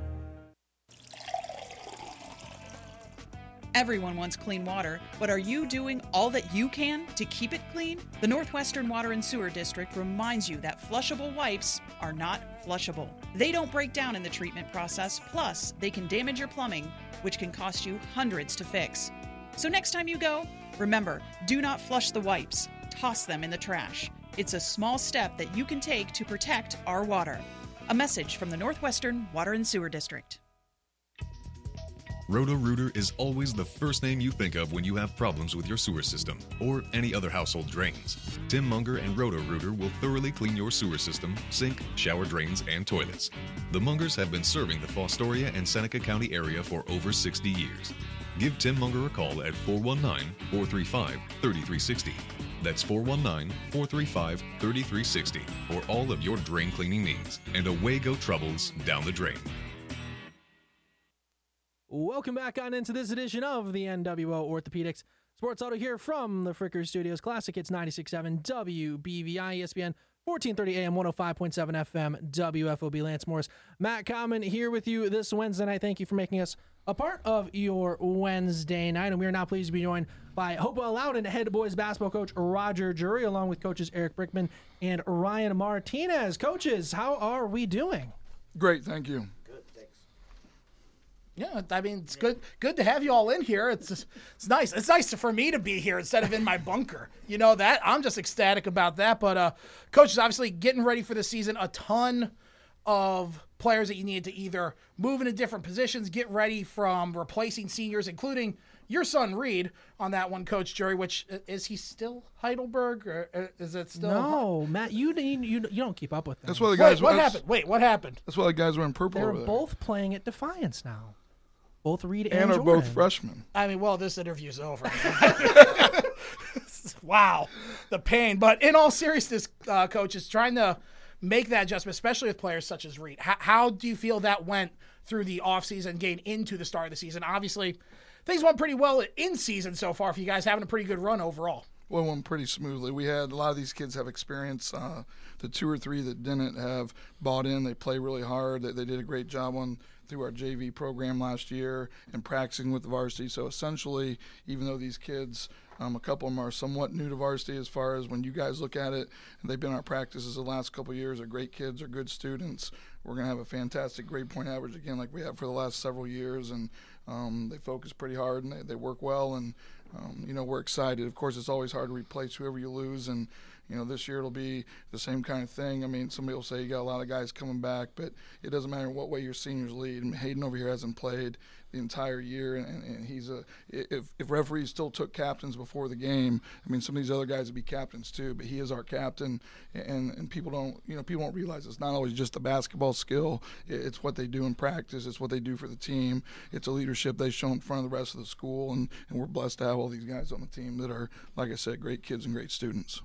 Everyone wants clean water, but are you doing all that you can to keep it clean? The Northwestern Water and Sewer District reminds you that flushable wipes are not flushable. They don't break down in the treatment process, plus, they can damage your plumbing, which can cost you hundreds to fix. So, next time you go, remember do not flush the wipes, toss them in the trash. It's a small step that you can take to protect our water. A message from the Northwestern Water and Sewer District. Roto-Rooter is always the first name you think of when you have problems with your sewer system or any other household drains. Tim Munger and Roto-Rooter will thoroughly clean your sewer system, sink, shower drains, and toilets. The Mungers have been serving the Fostoria and Seneca County area for over 60 years. Give Tim Munger a call at 419-435-3360. That's 419-435-3360 for all of your drain cleaning needs. And away go troubles down the drain. Welcome back on into this edition of the NWO Orthopedics Sports Huddle here from the Fricker Studios. Classic Hits 96.7 WBVI ESPN 1430 AM 105.7 FM WFOB Lance Morris. Matt Common here with you this Wednesday night. Thank you for making us a part of your Wednesday night. And we are now pleased to be joined by Hopewell Loudon head boys basketball coach Roger Jury, along with coaches Eric Brickman and Ryan Martinez. Coaches, how are we doing? Great, thank you. Yeah, I mean it's good. Good to have you all in here. It's just, it's nice. It's nice for me to be here instead of in my bunker. You know that I'm just ecstatic about that. But uh, coach is obviously getting ready for the season. A ton of players that you need to either move into different positions, get ready from replacing seniors, including your son Reid on that one, Coach Jury. Which uh, is he still Heidelberg or uh, is it still? No, Matt, you you you don't keep up with them. That's why the guys. Wait, what happened? Wait, what happened? That's why the guys were in purple They're over there. both playing at Defiance now. Both Reid and, and are Jordan. both freshmen. I mean, well, this interview's over. wow, the pain. But in all seriousness, uh, coach is trying to make that adjustment, especially with players such as Reid. How, how do you feel that went through the offseason, getting into the start of the season? Obviously, things went pretty well in season so far for you guys, having a pretty good run overall. Well, went pretty smoothly. We had a lot of these kids have experience. Uh, the two or three that didn't have bought in. They play really hard. They, they did a great job on through our JV program last year and practicing with the varsity. So essentially, even though these kids, um, a couple of them are somewhat new to varsity as far as when you guys look at it, they've been in our practices the last couple of years. Are great kids, are good students. We're going to have a fantastic grade point average again, like we have for the last several years, and um, they focus pretty hard and they, they work well. And um, you know, we're excited. Of course, it's always hard to replace whoever you lose, and you know, this year it'll be the same kind of thing. I mean, somebody will say you got a lot of guys coming back, but it doesn't matter what way your seniors lead. Hayden over here hasn't played the entire year, and, and he's a if if referees still took captains before the game, I mean, some of these other guys would be captains too, but he is our captain, and and people don't you know people don't realize it's not always just a basketball skill. It's what they do in practice. It's what they do for the team. It's a leadership they show in front of the rest of the school, and and we're blessed to have all these guys on the team that are like I said, great kids and great students.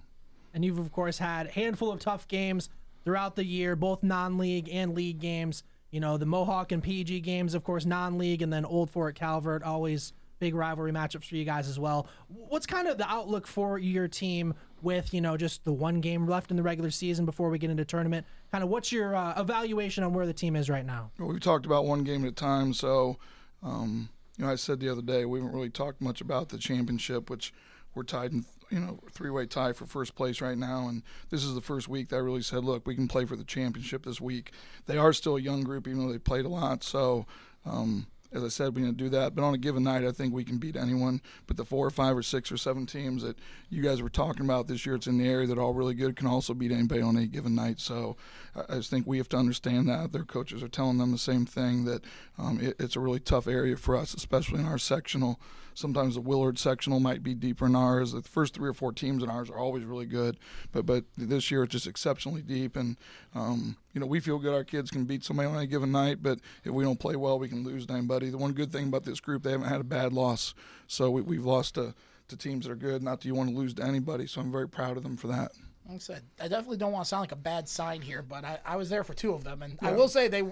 And you've, of course, had a handful of tough games throughout the year, both non league and league games. You know, the Mohawk and PG games, of course, non league, and then Old Fort Calvert, always big rivalry matchups for you guys as well. What's kind of the outlook for your team with, you know, just the one game left in the regular season before we get into tournament? Kind of what's your uh, evaluation on where the team is right now? Well, we've talked about one game at a time, so. Um, you know, I said the other day we haven't really talked much about the championship, which we're tied in, you know, three-way tie for first place right now. And this is the first week that I really said, look, we can play for the championship this week. They are still a young group, even though they played a lot. So um, as I said, we're going to do that. But on a given night, I think we can beat anyone. But the four or five or six or seven teams that you guys were talking about this year, it's in the area that are all really good, can also beat anybody on any given night. So I just think we have to understand that. Their coaches are telling them the same thing that um, it, it's a really tough area for us, especially in our sectional. Sometimes the Willard sectional might be deeper than ours. The first three or four teams in ours are always really good, but but this year it's just exceptionally deep. And um, you know we feel good our kids can beat somebody on any given night, but if we don't play well, we can lose to anybody. The one good thing about this group, they haven't had a bad loss, so we, we've lost to to teams that are good. Not that you want to lose to anybody, so I'm very proud of them for that. Like I said, I definitely don't want to sound like a bad sign here, but I, I was there for two of them, and I will say they,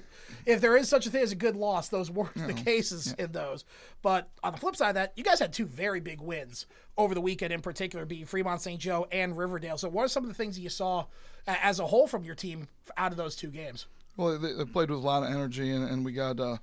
if there is such a thing as a good loss, those were the Yeah. cases in those. But on the flip side of that, you guys had two very big wins over the weekend, in particular, being Fremont St. Joe and Riverdale. So, what are some of the things that you saw as a whole from your team out of those two games? Well, they, they played with a lot of energy, and, and we got, uh,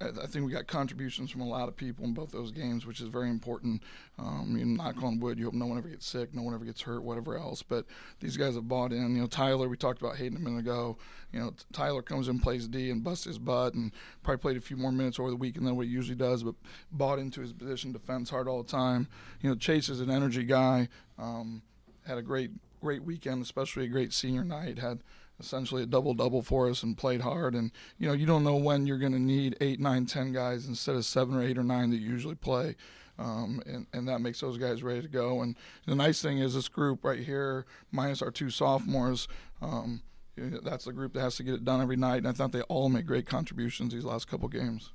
I think we got contributions from a lot of people in both those games, which is very important. Um, you knock on wood, you hope no one ever gets sick, no one ever gets hurt, whatever else. But these guys have bought in. You know, Tyler, we talked about Hayden a minute ago. You know, Tyler comes in, plays D, and busts his butt, and probably played a few more minutes over the weekend than what he usually does, but bought into his position, defends hard all the time. You know, Chase is an energy guy. Um, had a great, great weekend, especially a great senior night. Had essentially a double double for us and played hard. And you know, you don't know when you're going to need eight, nine, ten guys instead of seven or eight or nine that usually play. Um, and, and that makes those guys ready to go. And the nice thing is this group right here, minus our two sophomores, um, that's the group that has to get it done every night. And I thought they all made great contributions these last couple games.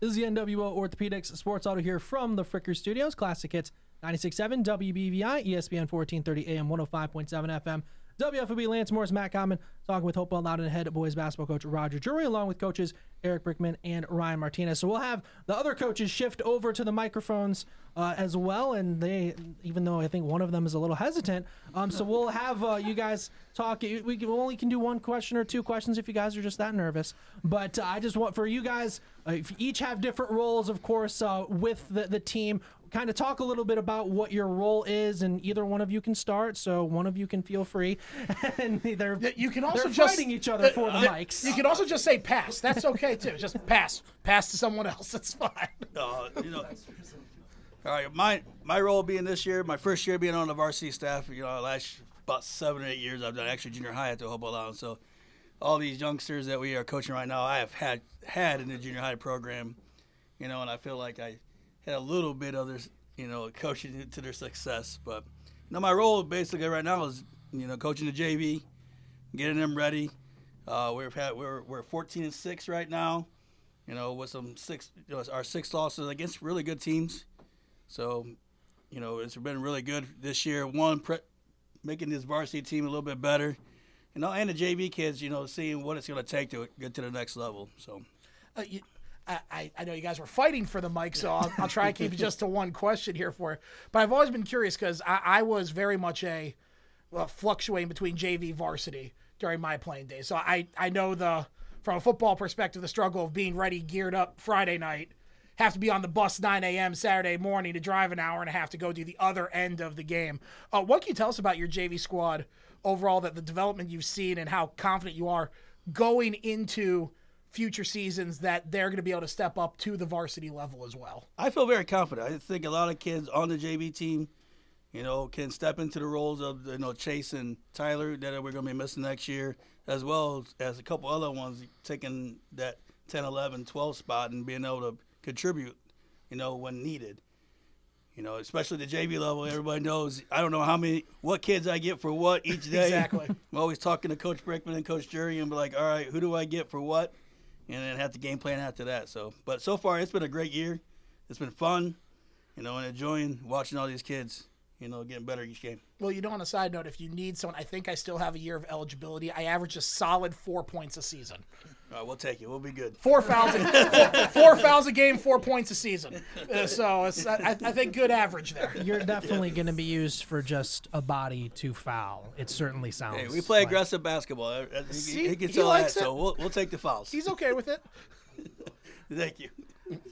This is the NWO Orthopedics Sports Huddle here from the Fricker Studios. Classic Hits 96.7 WBVI, ESPN 1430 AM, 105.7 FM. WFB Lance Morris, Matt Common, talking with Hopewell Loudon head boys basketball coach Roger Jury, along with coaches Eric Brickman and Ryan Martinez. So we'll have the other coaches shift over to the microphones uh, as well, and they, even though I think one of them is a little hesitant, um, so we'll have uh, you guys talk. We only can do one question or two questions if you guys are just that nervous. But uh, I just want for you guys, uh, if you each have different roles, of course, uh, with the, the team. Kind of talk a little bit about what your role is, and either one of you can start. So one of you can feel free, and they're You can also just fighting each other for the uh, mics. You can also just say pass. That's okay too. Just pass. Pass to someone else. That's fine. Uh, you know, all right. My my role being this year, my first year being on the varsity staff. You know, last about seven or eight years I've done actually junior high at the Hobo Lounge. So all these youngsters that we are coaching right now, I have had had in the junior high program. You know, and I feel like I had a little bit of their, you know, coaching to their success. But you my role basically right now is you know coaching the JV, getting them ready. Uh, we've had we're we're 14 and six right now. You know, with some six you know, our six losses against really good teams. So, you know, it's been really good this year. One, pre- making this varsity team a little bit better, you know, and the JV kids, you know, seeing what it's going to take to get to the next level. So, Uh, you, I, I- I know you guys were fighting for the mic, so I'll, I'll try and keep it just to one question here for you. But I've always been curious because I, I was very much a well, fluctuating between JV varsity during my playing days. So I, I know the from a football perspective the struggle of being ready, geared up Friday night, have to be on the bus 9 a.m. Saturday morning to drive an hour and a half to go do the other end of the game. Uh, what can you tell us about your JV squad overall? That the development you've seen and how confident you are going into future seasons that they're going to be able to step up to the varsity level as well. I feel very confident. I think a lot of kids on the JV team, you know, can step into the roles of you know Chase and Tyler that we're going to be missing next year, as well as a couple other ones taking that 10, 11, 12 spot and being able to contribute, you know, when needed. You know, especially the JV level, everybody knows. I don't know how many, what kids I get for what each day. Exactly. I'm always talking to Coach Brickman and Coach Jury and be like, all right, who do I get for what? And then have the game plan after that. So, but so far it's been a great year. It's been fun, you know, and enjoying watching all these kids, you know, getting better each game. Well, you know, on a side note, if you need someone, I think I still have a year of eligibility. I average a solid four points a season. All right, we'll take it. We'll be good. Four fouls, a, four, four fouls a game, four points a season. Uh, so it's, I, I think good average there. You're definitely going to be used for just a body to foul. It certainly sounds. Hey, we play like- aggressive basketball. Uh, He, See, he can he tell that, likes it. so we'll, we'll take the fouls. He's okay with it. Thank you.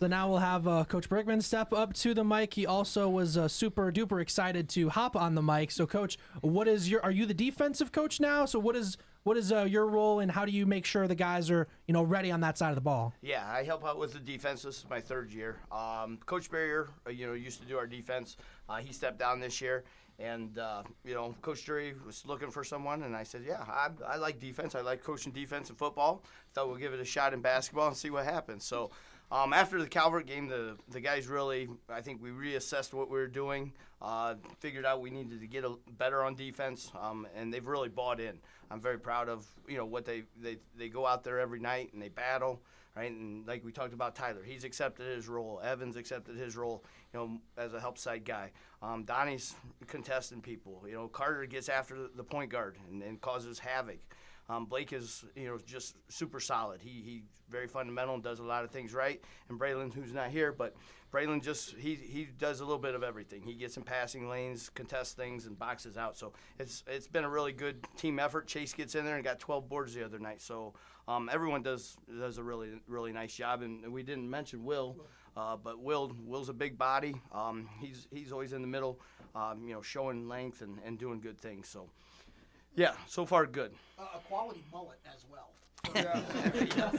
So now we'll have uh, Coach Brickman step up to the mic. He also was uh, super duper excited to hop on the mic. So, Coach, what is your? Are you the defensive coach now? So, what is what is uh, your role and how do you make sure the guys are you know ready on that side of the ball? Yeah, I help out with the defense. This is my third year. Um, Coach Barrier, uh, you know, used to do our defense. Uh, he stepped down this year, and uh, you know, Coach Jury was looking for someone, and I said, yeah, I, I like defense. I like coaching defense and football. Thought we'll give it a shot in basketball and see what happens. So. Um, after the Calvert game, the the guys really, I think we reassessed what we were doing, uh, figured out we needed to get a, better on defense, um, and they've really bought in. I'm very proud of you know what they, they they go out there every night and they battle, right? And like we talked about Tyler, he's accepted his role. Evans accepted his role, you know, as a help side guy. Um, Donnie's contesting people. You know, Carter gets after the point guard and, and causes havoc. Um, Blake is, you know, just super solid. He he's very fundamental and does a lot of things right. And Braylon, who's not here, but Braylon just he he does a little bit of everything. He gets in passing lanes, contests things, and boxes out. So it's it's been a really good team effort. Chase gets in there and got 12 boards the other night. So um, everyone does does a really really nice job. And we didn't mention Will. Uh, but Will Will's a big body. Um, he's he's always in the middle, um, you know, showing length and, and doing good things. So, yeah, so far good. Uh, a quality mullet as well. Yeah.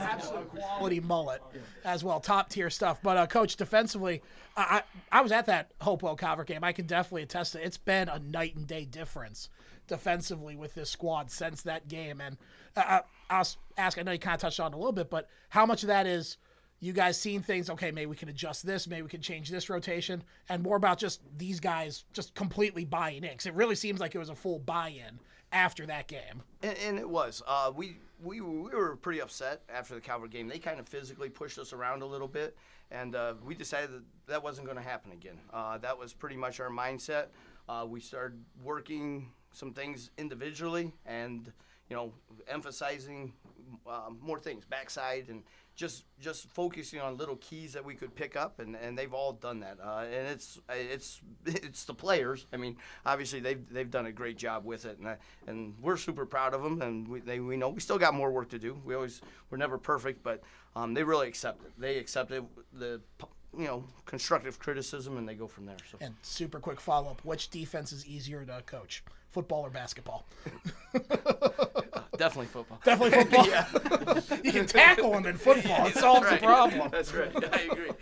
Absolute quality mullet as well, top tier stuff. But uh, coach, defensively, I, I I was at that Hopewell Calvert game. I can definitely attest to it. It's been a night and day difference defensively with this squad since that game. And uh, I'll ask. I know you kind of touched on it a little bit, but how much of that is you guys seeing things? Okay, maybe we can adjust this. Maybe we can change this rotation, and more about just these guys just completely buying in. Because it really seems like it was a full buy-in after that game. And, and it was. Uh, we, we we were pretty upset after the Calvert game. They kind of physically pushed us around a little bit, and uh, we decided that that wasn't going to happen again. Uh, that was pretty much our mindset. Uh, we started working some things individually, and you know, emphasizing uh, more things, backside and just just focusing on little keys that we could pick up, and, and they've all done that. Uh, and it's it's it's the players. I mean, obviously they've they've done a great job with it, and I, and we're super proud of them. And we they, we know we still got more work to do. We always we're never perfect, but um, they really accept it. They accepted the you know constructive criticism, and they go from there. So And super quick follow up: Which defense is easier to coach, football or basketball? definitely football. Definitely football. yeah. you can tackle them in football. It solves right. the problem. That's right. I agree.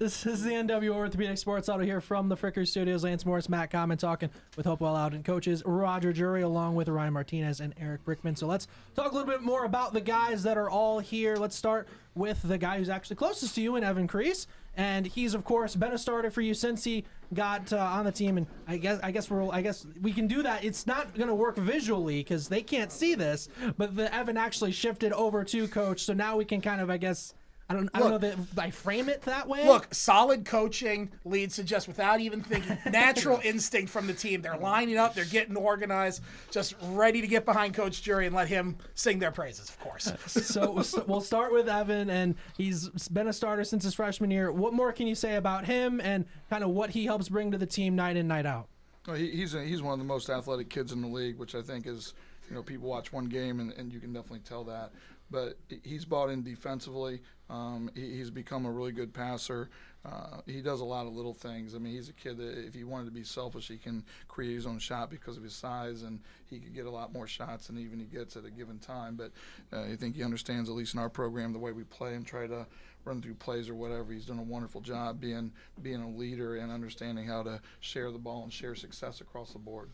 This is the NW Orthopedic Sports Huddle here from the Fricker Studios. Lance Morris, Matt Common talking with Hopewell-Loudon coaches Roger Jury along with Ryan Martinez and Eric Brickman. So let's talk a little bit more about the guys that are all here. Let's start with the guy who's actually closest to you and Evan Crease. And he's of course been a starter for you since he got uh, on the team. And I guess I guess we're I guess we can do that. It's not going to work visually because they can't see this. But the Evan actually shifted over to coach, so now we can kind of I guess I don't I don't know Look. that I frame it that way. Look, solid coaching leads to just without even thinking, natural instinct from the team. They're lining up, they're getting organized, just ready to get behind Coach Jury and let him sing their praises, of course. so so we'll start with Evan, and he's been a starter since his freshman year. What more can you say about him and kind of what he helps bring to the team night in, night out? Well, he, he's a, he's one of the most athletic kids in the league, which I think is you know people watch one game and, and you can definitely tell that. But he's bought in defensively. Um, he, he's become a really good passer. Uh, he does a lot of little things. I mean, he's a kid that if he wanted to be selfish, he can create his own shot because of his size, and he could get a lot more shots than even he gets at a given time. But uh, I think he understands, at least in our program, the way we play and try to run through plays or whatever. He's done a wonderful job being being a leader and understanding how to share the ball and share success across the board.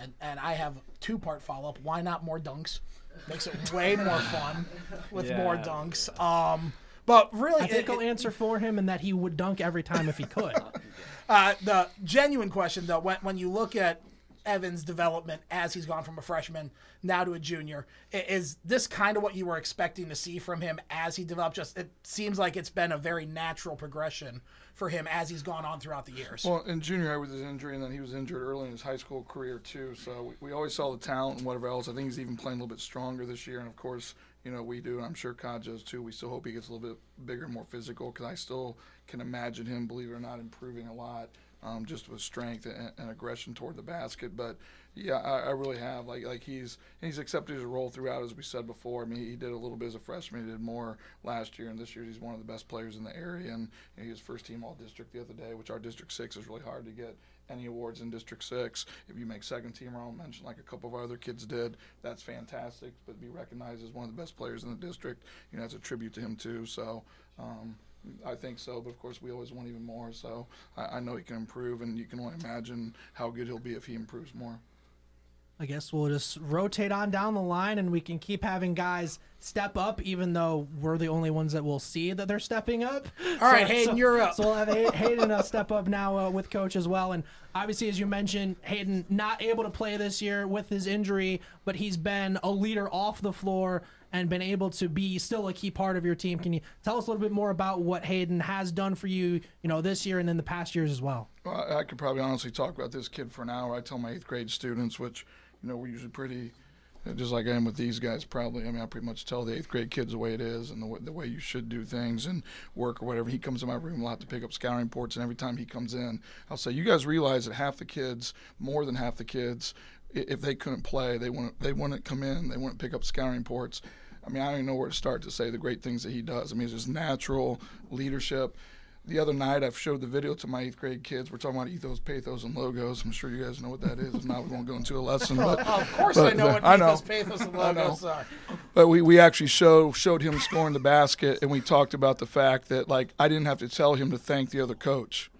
And, and I have two part follow up. Why not more dunks? Makes it way more fun with more dunks. Um, but really, I think it- I'll answer for him and that he would dunk every time if he could. Uh, the genuine question, though, when, when you look at Evan's development as he's gone from a freshman now to a junior, is this kind of what you were expecting to see from him as he developed? Just it seems like it's been a very natural progression for him as he's gone on throughout the years. Well, in junior high with his injury, and then he was injured early in his high school career too. So we, we always saw the talent and whatever else. I think he's even playing a little bit stronger this year, and of course, you know we do. And I'm sure Kaj does too. We still hope he gets a little bit bigger, and more physical, because I still can imagine him, believe it or not, improving a lot. Um, just with strength and, and aggression toward the basket, but yeah, I, I really have like like he's he's accepted his role throughout, as we said before. I mean, he, did a little bit as a freshman, he did more last year, and this year he's one of the best players in the area, and you know, he was first team all district the other day, which our district six is really hard to get any awards in District Six. If you make second team, I'll mention like a couple of our other kids did. That's fantastic. But to be recognized as one of the best players in the district, you know, that's a tribute to him too. So. Um, I think so, but of course we always want even more. So I, I know he can improve, and you can only imagine how good he'll be if he improves more. I guess we'll just rotate on down the line and we can keep having guys step up, even though we're the only ones that will see that they're stepping up. All right, Hayden, you're up. So we'll have Hay- Hayden uh, step up now uh, with coach as well. And obviously, as you mentioned, Hayden not able to play this year with his injury, but he's been a leader off the floor and been able to be still a key part of your team. Can you tell us a little bit more about what Hayden has done for you, you know, this year and then the past years as well? Well, I, could probably honestly talk about this kid for an hour. I tell my eighth grade students, which you know we're usually pretty, just like I am with these guys. Probably, I mean, I pretty much tell the eighth grade kids the way it is and the way, the way you should do things and work or whatever. He comes in my room a lot to pick up scouting reports, and every time he comes in, I'll say, "You guys realize that half the kids, more than half the kids, if they couldn't play, they wouldn't they wouldn't come in, they wouldn't pick up scouting reports." I mean, I don't even know where to start to say the great things that he does. I mean, it's just natural leadership. The other night, I've showed the video to my eighth grade kids. We're talking about ethos, pathos, and logos. I'm sure you guys know what that is. If not, we won't go into a lesson. But of course, but, I know what I know. ethos, pathos, and I logos are. But we, we actually show, showed him scoring the basket, and we talked about the fact that like I didn't have to tell him to thank the other coach.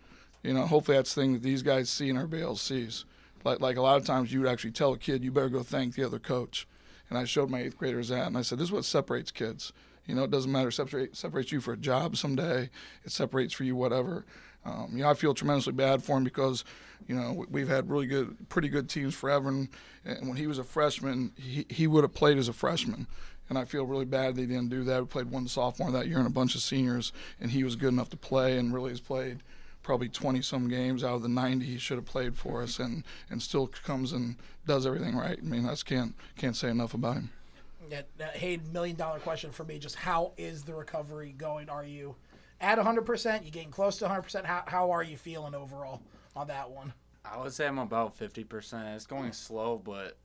You know, hopefully that's the thing that these guys see and our BLCs. Like like a lot of times you would actually tell a kid you better go thank the other coach. And I showed my eighth graders that, and I said this is what separates kids. You know, it doesn't matter. Separate, separates you for a job someday. It separates for you whatever. Um, you know, I feel tremendously bad for him because, you know, we- we've had really good, pretty good teams forever. And, and when he was a freshman, he, he would have played as a freshman. And I feel really bad that he didn't do that. We played one sophomore that year and a bunch of seniors, and he was good enough to play and really has played probably 20 some games out of the 90 he should have played for us and, and still comes and does everything right. I mean, I just can't, can't say enough about him. Yeah, uh, Hayden, million dollar question for me. Just how is the recovery going? Are you at 100%? You getting close to 100%? How, how are you feeling overall on that one? I would say I'm about 50%. It's going slow, but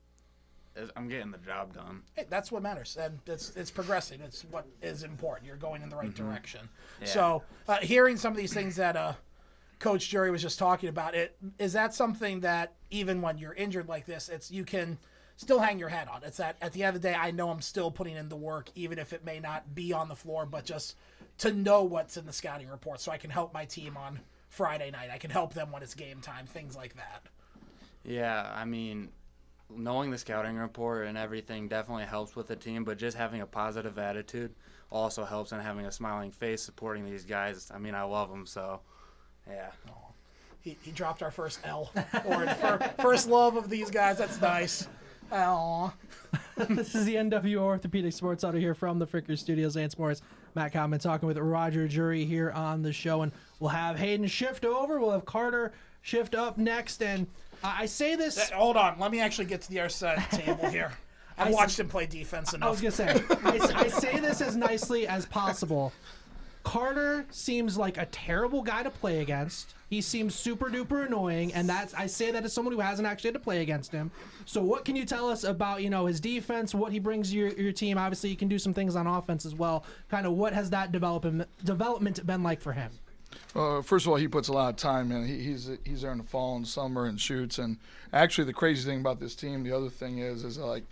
I'm getting the job done. Hey, that's what matters, and it's it's progressing. It's what is important. You're going in the right Mhm. direction. Yeah. So, uh, hearing some of these things that uh, Coach Jury was just talking about, it is that something that even when you're injured like this, it's you can still hang your head on. It's that at the end of the day, I know I'm still putting in the work, even if it may not be on the floor, but just to know what's in the scouting report, so I can help my team on Friday night. I can help them when it's game time, things like that. Yeah, I mean, knowing the scouting report and everything definitely helps with the team, but just having a positive attitude also helps and having a smiling face supporting these guys. I mean, I love them, so yeah. He, he dropped our first L or fir- first love of these guys. That's nice. Aw. this is the NWO Orthopedic Sports Huddle here from the Fricker Studios. Lance Morris, Matt Common talking with Roger Jury here on the show. And we'll have Hayden shift over. We'll have Carter shift up next. And I I say this. Th- Hold on. Let me actually get to the other side of the table here. I've I watched see- him play defense enough. I was gonna say, I, s- I say this as nicely as possible. Carter seems like a terrible guy to play against. He seems super duper annoying, and that's I say that as someone who hasn't actually had to play against him. So, what can you tell us about you know his defense? What he brings your your team? Obviously, you can do some things on offense as well. Kind of what has that development development been like for him? Uh, first of all, he puts a lot of time in. He, he's he's there in the fall and summer and shoots. And actually, the crazy thing about this team, the other thing is, is like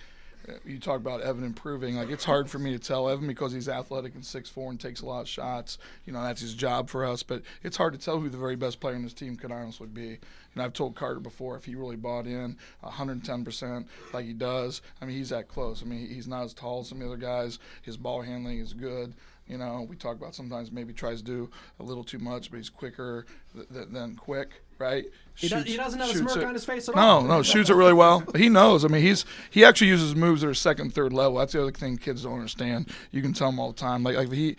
you talk about Evan improving. Like it's hard for me to tell Evan because he's athletic and six four and takes a lot of shots. You know that's his job for us. But it's hard to tell who the very best player in this team could honestly be. And I've told Carter before if he really bought in 110 percent like he does. I mean he's that close. I mean he's not as tall as some of the other guys. His ball handling is good. You know, we talk about sometimes maybe tries to do a little too much, but he's quicker th- th- than quick, right? He does- he doesn't have a smirk it- on his face at no, all. No, no, shoots it really well. He knows. I mean, he's he actually uses moves that are second, third level. That's the other thing kids don't understand. You can tell him all the time. Like, like he,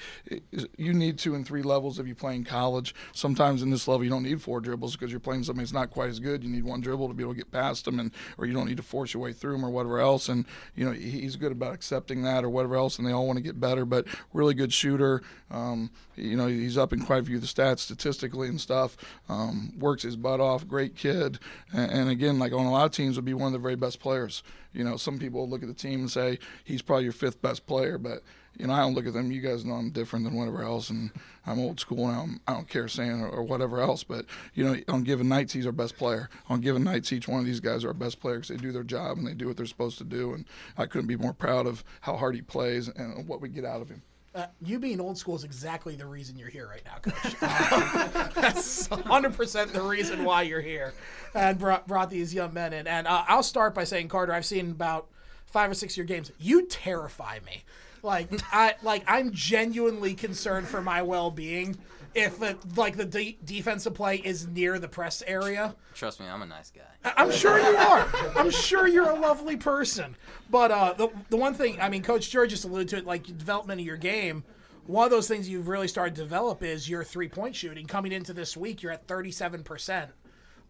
you need two and three levels if you play in college. Sometimes in this level, you don't need four dribbles because you're playing somebody that's not quite as good. You need one dribble to be able to get past them, and or you don't need to force your way through them or whatever else. And you know, he's good about accepting that or whatever else. And they all want to get better, but really good shooter. Um, you know, he's up in quite a few of the stats statistically and stuff. Um, works his butt off. Great kid, and, and again, like on a lot of teams, would be one of the very best players. You know, some people look at the team and say he's probably your fifth best player, but you know, I don't look at them. You guys know I'm different than whatever else, and I'm old school, and I don't, I don't care saying or, or whatever else. But you know, on given nights, he's our best player. On given nights, each one of these guys are our best players. They do their job and they do what they're supposed to do, and I couldn't be more proud of how hard he plays and what we get out of him. Uh, you being old school is exactly the reason you're here right now, Coach. Um, that's 100% the reason why you're here and brought, brought these young men in. And uh, I'll start by saying, Carter, I've seen about five or six of your games. You terrify me. Like I like I'm genuinely concerned for my well-being if the, like the de- defensive play is near the press area. Trust me, I'm a nice guy. I- I'm sure you are. I'm sure you're a lovely person. But uh, the the one thing, I mean, Coach George just alluded to it, like development of your game. One of those things you've really started to develop is your three point shooting. Coming into this week, you're at 37 percent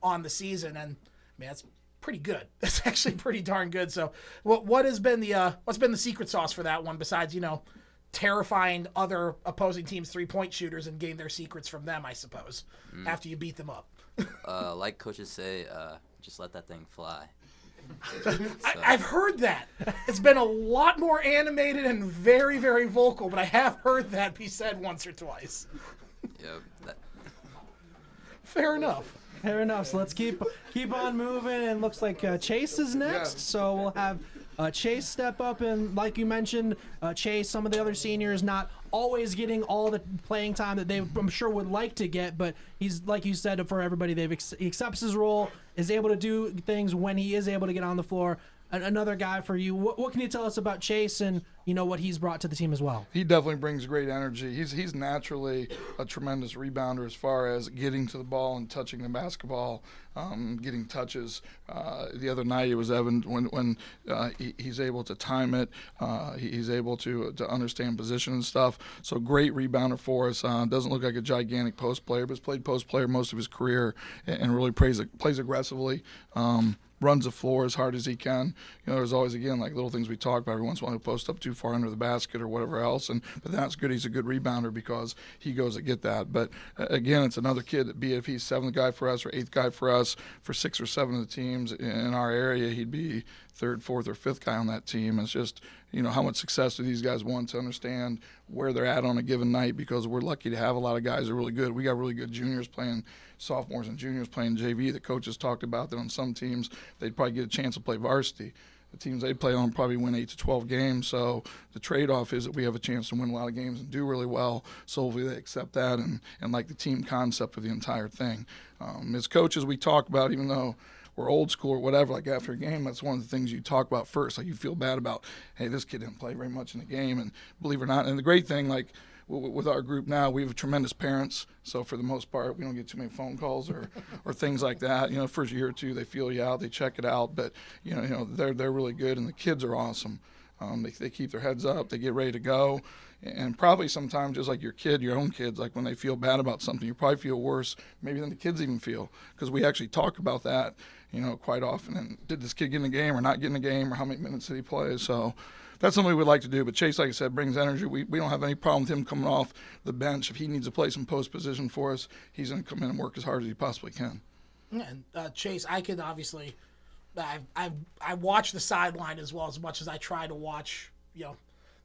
on the season, and man, that's pretty good. That's actually pretty darn good. So, what what has been the uh, what's been the secret sauce for that one besides you know terrifying other opposing teams three point shooters and gain their secrets from them? I suppose Mm. after you beat them up. uh, like coaches say, uh, just let that thing fly. I, I've heard that. It's been a lot more animated and very, very vocal, but I have heard that be said once or twice. Yep. That, Fair enough. Fair enough. So let's keep keep on moving. And looks like uh, Chase is next. So we'll have uh, Chase step up, and like you mentioned, uh, Chase, some of the other seniors not always getting all the playing time that they, I'm sure, would like to get. But he's like you said for everybody, they've ex- he accepts his role, is able to do things when he is able to get on the floor. An- another guy for you. What, what can you tell us about Chase and you know what he's brought to the team as well? He definitely brings great energy. He's he's naturally a tremendous rebounder as far as getting to the ball and touching the basketball, um, getting touches. Uh, the other night it was Evan when when uh, he, he's able to time it. Uh, he, he's able to to understand position and stuff. So great rebounder for us. Uh, doesn't look like a gigantic post player, but has played post player most of his career and, and really plays plays aggressively. Um, runs the floor as hard as he can. You know, there's always again like little things we talk about. Every once in a while, he'll post up too far under the basket or whatever else, and but that's good. He's a good rebounder because he goes to get that. But uh, again, it's another kid that be if he's seventh guy for us or eighth guy for us for six or seven of the teams in our area, he'd be third, fourth, or fifth guy on that team. It's just you know how much success do these guys want to understand where they're at on a given night because we're lucky to have a lot of guys that are really good. We got really good juniors playing sophomores and juniors playing JV. The coaches talked about that on some teams they'd probably get a chance to play varsity. The teams they play on probably win eight to twelve games. So the trade-off is that we have a chance to win a lot of games and do really well. So hopefully they accept that and and like the team concept of the entire thing. Um, as coaches, we talk about even though we're old school or whatever, like after a game, that's one of the things you talk about first. Like you feel bad about, hey, this kid didn't play very much in the game, and believe it or not, and the great thing, like with our group now, we have tremendous parents. So for the most part, we don't get too many phone calls or, or things like that. You know, first year or two, they feel you out, they check it out, but you know, you know, they're they're really good, and the kids are awesome. Um, they, they keep their heads up, they get ready to go, and probably sometimes just like your kid, your own kids, like when they feel bad about something, you probably feel worse maybe than the kids even feel because we actually talk about that, you know, quite often. And did this kid get in the game or not get in the game or how many minutes did he play? So that's something we would like to do. But Chase, like I said, brings energy. We, we don't have any problem with him coming off the bench. If he needs to play some post position for us, he's going to come in and work as hard as he possibly can. And uh, Chase, I can obviously, I I I watch the sideline as well as much as I try to watch, you know,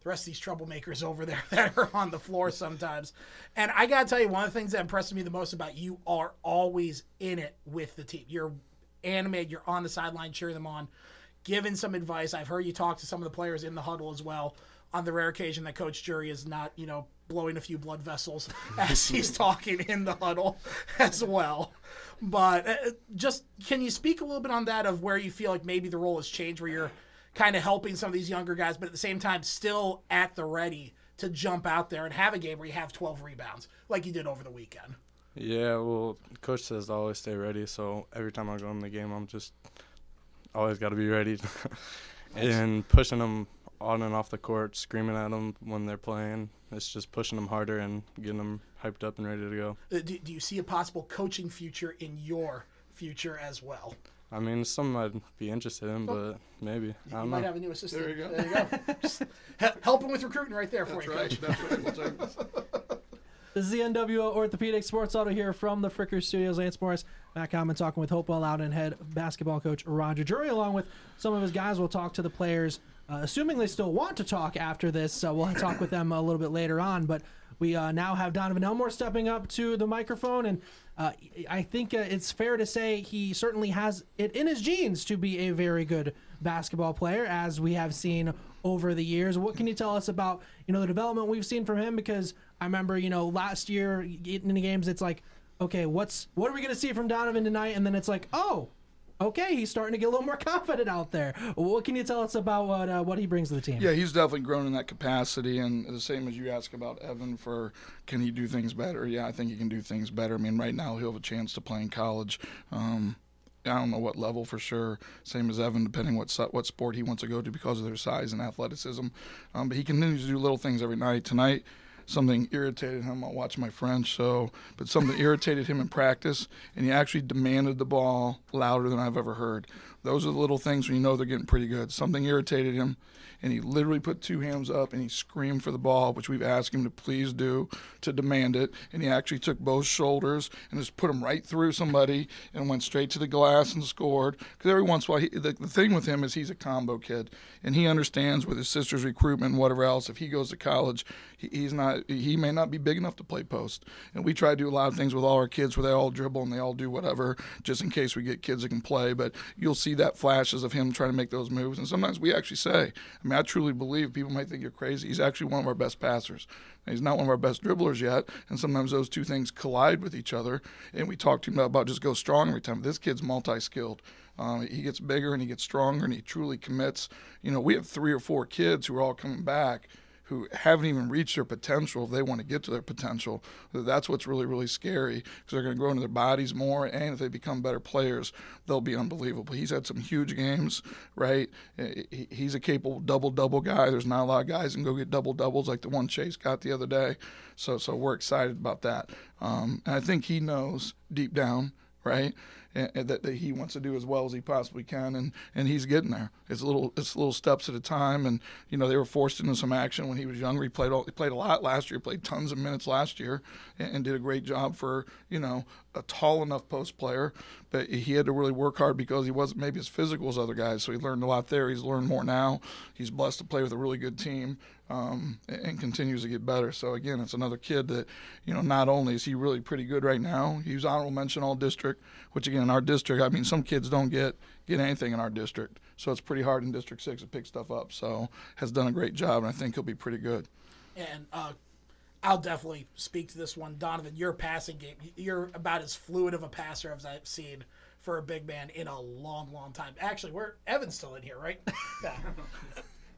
the rest of these troublemakers over there that are on the floor sometimes. And I gotta tell you, one of the things that impresses me the most about you are always in it with the team. You're animated. You're on the sideline cheering them on, giving some advice. I've heard you talk to some of the players in the huddle as well. On the rare occasion that Coach Jury is not, you know, blowing a few blood vessels as he's talking in the huddle as well. But uh, just can you speak a little bit on that of where you feel like maybe the role has changed, where you're kind of helping some of these younger guys, but at the same time still at the ready to jump out there and have a game where you have 12 rebounds like you did over the weekend. Yeah, well, coach says to always stay ready. So every time I go in the game, I'm just always got to be ready, and pushing them on and off the court, screaming at them when they're playing. It's just pushing them harder and getting them hyped up and ready to go. Uh, Do, do you see a possible coaching future in your future as well? I mean, it's something I'd be interested in, but maybe I You don't might know. have a new assistant. There you go. There you go. Just he- helping with recruiting right there for you, right. coach. That's right. We'll take This is the NWO Orthopedic Sports Huddle here from the Fricker Studios. Lance Morris, Matt Common talking with Hopewell Loudon head basketball coach Roger Jury, along with some of his guys. We'll talk to the players, uh, assuming they still want to talk after this. Uh, we'll talk with them a little bit later on. But we uh, now have Donovan Elmore stepping up to the microphone, and uh, I think uh, it's fair to say he certainly has it in his genes to be a very good basketball player, as we have seen over the years. What can you tell us about you know the development we've seen from him? Because I remember you know last year getting into games, it's like, okay, what's what are we going to see from Donovan tonight? And then it's like, oh, okay, he's starting to get a little more confident out there. What can you tell us about what uh, what he brings to the team? Yeah, he's definitely grown in that capacity, and the same as you ask about Evan for can he do things better? Yeah, I think he can do things better. I mean, right now he'll have a chance to play in college. Um, I don't know what level for sure. Same as Evan, depending what what sport he wants to go to because of their size and athleticism. Um, but he continues to do little things every night. Tonight, something irritated him. I'll watch my French, so but something irritated him in practice, and he actually demanded the ball louder than I've ever heard. Those are the little things when you know they're getting pretty good. Something irritated him, and he literally put two hands up and he screamed for the ball, which we've asked him to please do to demand it. And he actually took both shoulders and just put them right through somebody and went straight to the glass and scored. Because every once in a while, he, the, the thing with him is he's a combo kid, and he understands with his sister's recruitment and whatever else. If he goes to college, he's not. He may not be big enough to play post. And we try to do a lot of things with all our kids where they all dribble and they all do whatever, just in case we get kids that can play. But you'll see that flashes of him trying to make those moves. And sometimes we actually say, I mean, I truly believe people might think you're crazy. He's actually one of our best passers. He's not one of our best dribblers yet, and sometimes those two things collide with each other. And we talk to him about just go strong every time. This kid's multi-skilled. Um, he gets bigger and he gets stronger and he truly commits. You know, we have three or four kids who are all coming back who haven't even reached their potential if they want to get to their potential. That's what's really, really scary because they're going to grow into their bodies more. And if they become better players, they'll be unbelievable. He's had some huge games, right? He's a capable double double guy. There's not a lot of guys can go get double doubles like the one Chase got the other day. So, so we're excited about that. Um, and I think he knows deep down, right? And, that, that, he wants to do as well as he possibly can, and, and he's getting there. It's little it's little steps at a time, and you know they were forced into some action when he was younger. He played all, he played a lot last year, played tons of minutes last year, and, and did a great job for you know a tall enough post player. But he had to really work hard because he wasn't maybe as physical as other guys. So he learned a lot there. He's learned more now. He's blessed to play with a really good team um, and continues to get better. So again, it's another kid that, you know, not only is he really pretty good right now, he's honorable mention all district, which again in our district, I mean, some kids don't get get anything in our district, so it's pretty hard in District Six to pick stuff up. So has done a great job, and I think he'll be pretty good. And uh, I'll definitely speak to this one, Donovan. Your passing game, you're about as fluid of a passer as I've seen for a big man in a long, long time. Actually, we're Evan's still in here, right? Yeah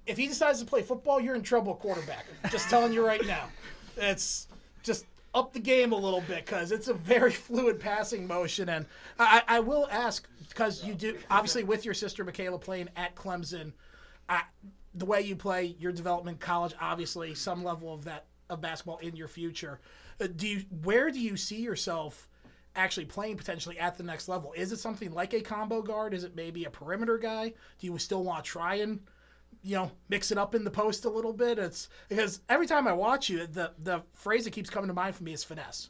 if he decides to play football, you're in trouble, quarterback. Just telling you right now. It's just up the game a little bit because it's a very fluid passing motion. And I, I will ask because you do obviously with your sister Michaela playing at Clemson, I, the way you play your development college, obviously some level of that of basketball in your future. Uh, do you where do you see yourself? actually playing potentially at the next level? Is it something like a combo guard? Is it maybe a perimeter guy? Do you still want to try and you know, mix it up in the post a little bit. It's because every time I watch you, the the phrase that keeps coming to mind for me is finesse.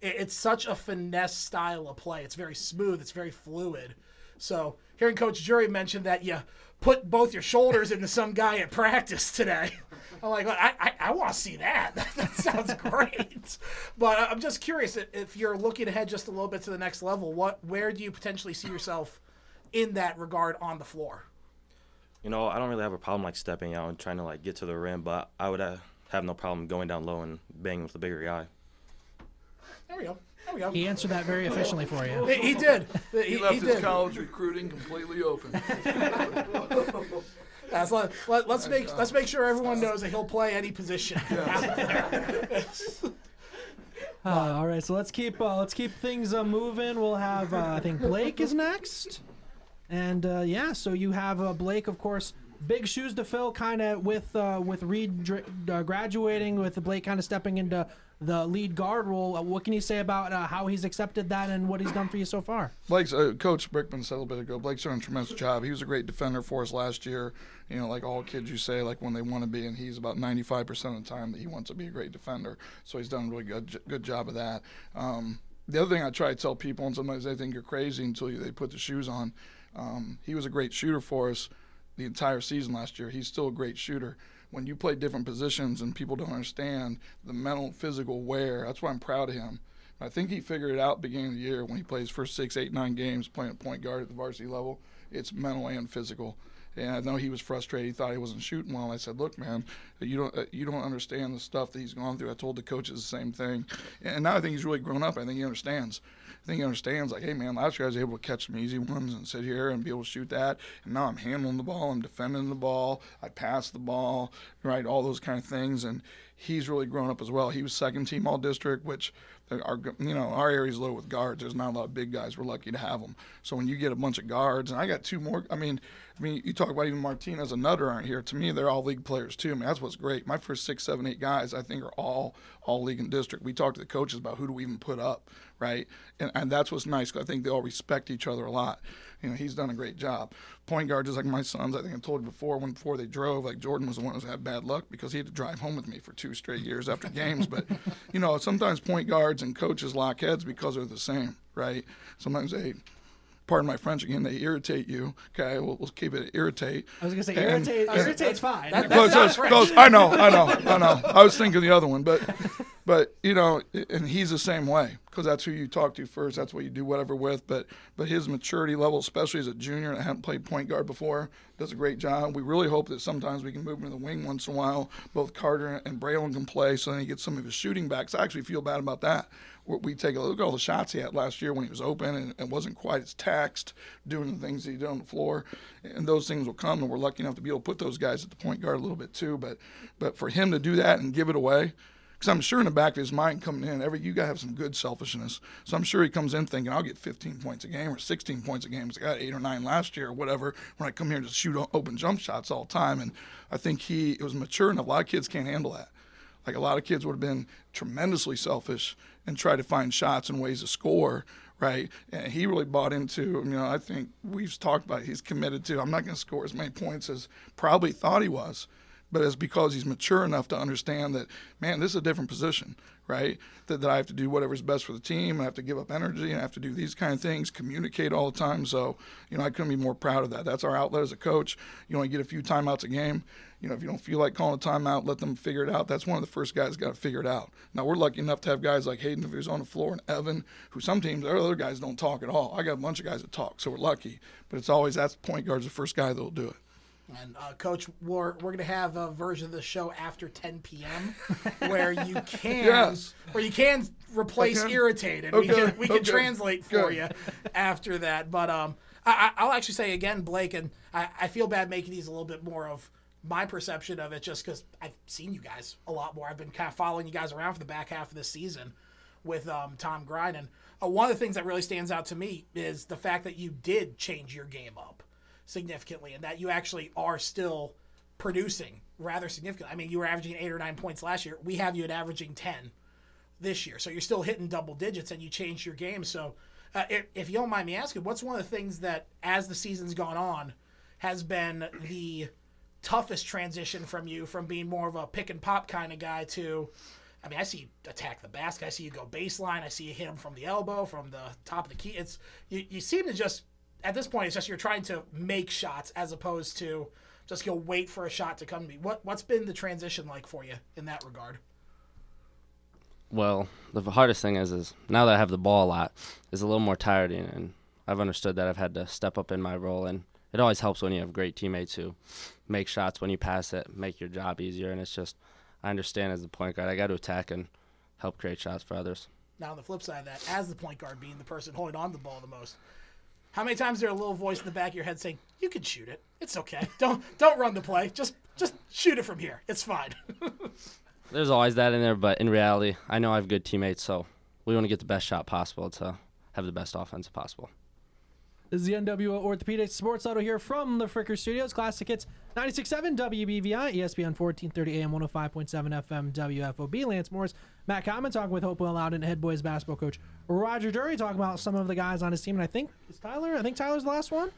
It, it's such a finesse style of play. It's very smooth. It's very fluid. So hearing Coach Jury mention that you put both your shoulders into some guy at practice today, I'm like, I I, I want to see that. that sounds great. but I'm just curious if you're looking ahead just a little bit to the next level. What where do you potentially see yourself in that regard on the floor? you know, I don't really have a problem like stepping out and trying to like get to the rim, but I would uh, have no problem going down low and banging with the bigger guy. There we go. There we go. He answered that very efficiently for you. He, he did. He, he left he his did. college recruiting completely open. Yes, let, let, us make let's make sure everyone knows that he'll play any position. Uh, all right, so let's keep uh, let's keep things uh, moving. We'll have uh, I think Blake is next. And uh, yeah, so you have uh, Blake, of course, big shoes to fill, kind of with uh, with Reid uh, graduating, with Blake kind of stepping into the lead guard role. Uh, what can you say about uh, how he's accepted that and what he's done for you so far? Blake's uh, coach Brickman said a little bit ago. Blake's done a tremendous job. He was a great defender for us last year. You know, like all kids, you say like when they want to be, and he's about 95% of the time that he wants to be a great defender. So he's done a really good good job of that. Um, the other thing I try to tell people, and sometimes they think you're crazy until you, they put the shoes on. Um, he was a great shooter for us the entire season last year. He's still a great shooter. When you play different positions and people don't understand the mental, physical wear, that's why I'm proud of him. I think he figured it out beginning of the year when he plays first six, eight, nine games playing point guard at the varsity level. It's mental and physical. And I know he was frustrated. He thought he wasn't shooting well. And I said, "Look, man, you don't uh, you don't understand the stuff that he's gone through." I told the coaches the same thing, and now I think he's really grown up. I think he understands. I think he understands. Like, hey, man, last year I was able to catch some easy ones and sit here and be able to shoot that, and now I'm handling the ball, I'm defending the ball, I pass the ball, right, all those kind of things, and he's really grown up as well. He was second team all district, which our you know our area's low with guards. There's not a lot of big guys. We're lucky to have them. So when you get a bunch of guards, and I got two more. I mean, I mean, you talk about even Martinez and Nutter aren't here. To me, they're all league players too. I mean, that's what's great. My first six, seven, eight guys, I think, are all all league and district. We talk to the coaches about who do we even put up, right? And and that's what's nice. I think they all respect each other a lot. You know, he's done a great job. Point guard, just like my sons, I think I told you before, when before they drove, like Jordan was the one who had bad luck because he had to drive home with me for two straight years after games. But, you know, sometimes point guards and coaches lock heads because they're the same, right? Sometimes they pardon my French again, they irritate you. Okay, we'll, we'll keep it irritate. I was gonna say And- irritate. and- uh, irritate's fine. That- Goes- goes- goes- I know, I know, I know. I was thinking the other one, but but you know, and he's the same way because that's who you talk to first. That's what you do whatever with. But but his maturity level, especially as a junior that haven't played point guard before, does a great job. We really hope that sometimes we can move him to the wing once in a while. Both Carter and Braylon can play, so then he gets some of his shooting back. So I actually feel bad about that. We- take a look at all the shots he had last year when he was open and, and wasn't quite as taxed doing the things he did on the floor, and those things will come. And we're lucky enough to be able to put those guys at the point guard a little bit too. But but for him to do that and give it away, because I'm sure in the back of his mind coming in, every you got to have some good selfishness. So I'm sure he comes in thinking I'll get 15 points a game or 16 points a game. I got eight or nine last year or whatever. When I come here to shoot open jump shots all the time, and I think he it was mature enough. A lot of kids can't handle that. Like a lot of kids would have been tremendously selfish and try to find shots and ways to score, right? And he really bought into, you know, I think we've talked about it. he's committed to, I'm not going to score as many points as probably thought he was, but it's because he's mature enough to understand that, man, this is a different position, right? That, that I have to do whatever's best for the team. I have to give up energy and I have to do these kind of things, communicate all the time. So, you know, I couldn't be more proud of that. That's our outlet as a coach. You only get a few timeouts a game. You know, if you don't feel like calling a timeout, let them figure it out. That's one of the first guys got to figure it out. Now we're lucky enough to have guys like Hayden, who's on the floor, and Evan, who some teams, other guys don't talk at all. I got a bunch of guys that talk, so we're lucky. But it's always that's point guard's the first guy that'll do it. And uh, Coach, we're, we're going to have a version of the show after 10 p.m. where you can Yes. where you can replace can? irritated. We Okay, can we can okay, translate for good. you after that. But um, I, I- I'll actually say again, Blake, and I, I feel bad making these a little bit more of my perception of it, just because I've seen you guys a lot more. I've been kind of following you guys around for the back half of this season with um, Tom Grind, and uh, one of the things that really stands out to me is the fact that you did change your game up significantly, and that you actually are still producing rather significantly. I mean, you were averaging eight or nine points last year. We have you at averaging ten this year, so you're still hitting double digits, and you changed your game. So, uh, if, if you don't mind me asking, what's one of the things that, as the season's gone on, has been the toughest transition from you from being more of a pick and pop kind of guy to I mean, I see you attack the basket. I see you go baseline. I see you hit him from the elbow, from the top of the key. It's you, you seem to just at this point, it's just you're trying to make shots as opposed to just go wait for a shot to come to me. What what's been the transition like for you in that regard? Well, the hardest thing is, is now that I have the ball a lot, is a little more tiring, and I've understood that I've had to step up in my role, and it always helps when you have great teammates who make shots when you pass it, make your job easier, and it's just, I understand as the point guard, I got to attack and help create shots for others. Now, on the flip side of that, as the point guard being the person holding on to the ball the most, how many times is there a little voice in the back of your head saying, "You can shoot it. It's okay. Don't don't run the play. Just just shoot it from here. It's fine." There's always that in there, but in reality, I know I have good teammates, so we want to get the best shot possible to have the best offense possible. This is the NWO Orthopedic Sports Huddle here from the Fricker Studios. Classic Hits 96.7 WBVI, ESPN 1430 AM, 105.7 FM, WFOB. Lance Morris, Matt Common talking with Hopewell Loudon head boys basketball coach Roger Jury talking about some of the guys on his team. And I think, is Tyler? I think Tyler's the last one.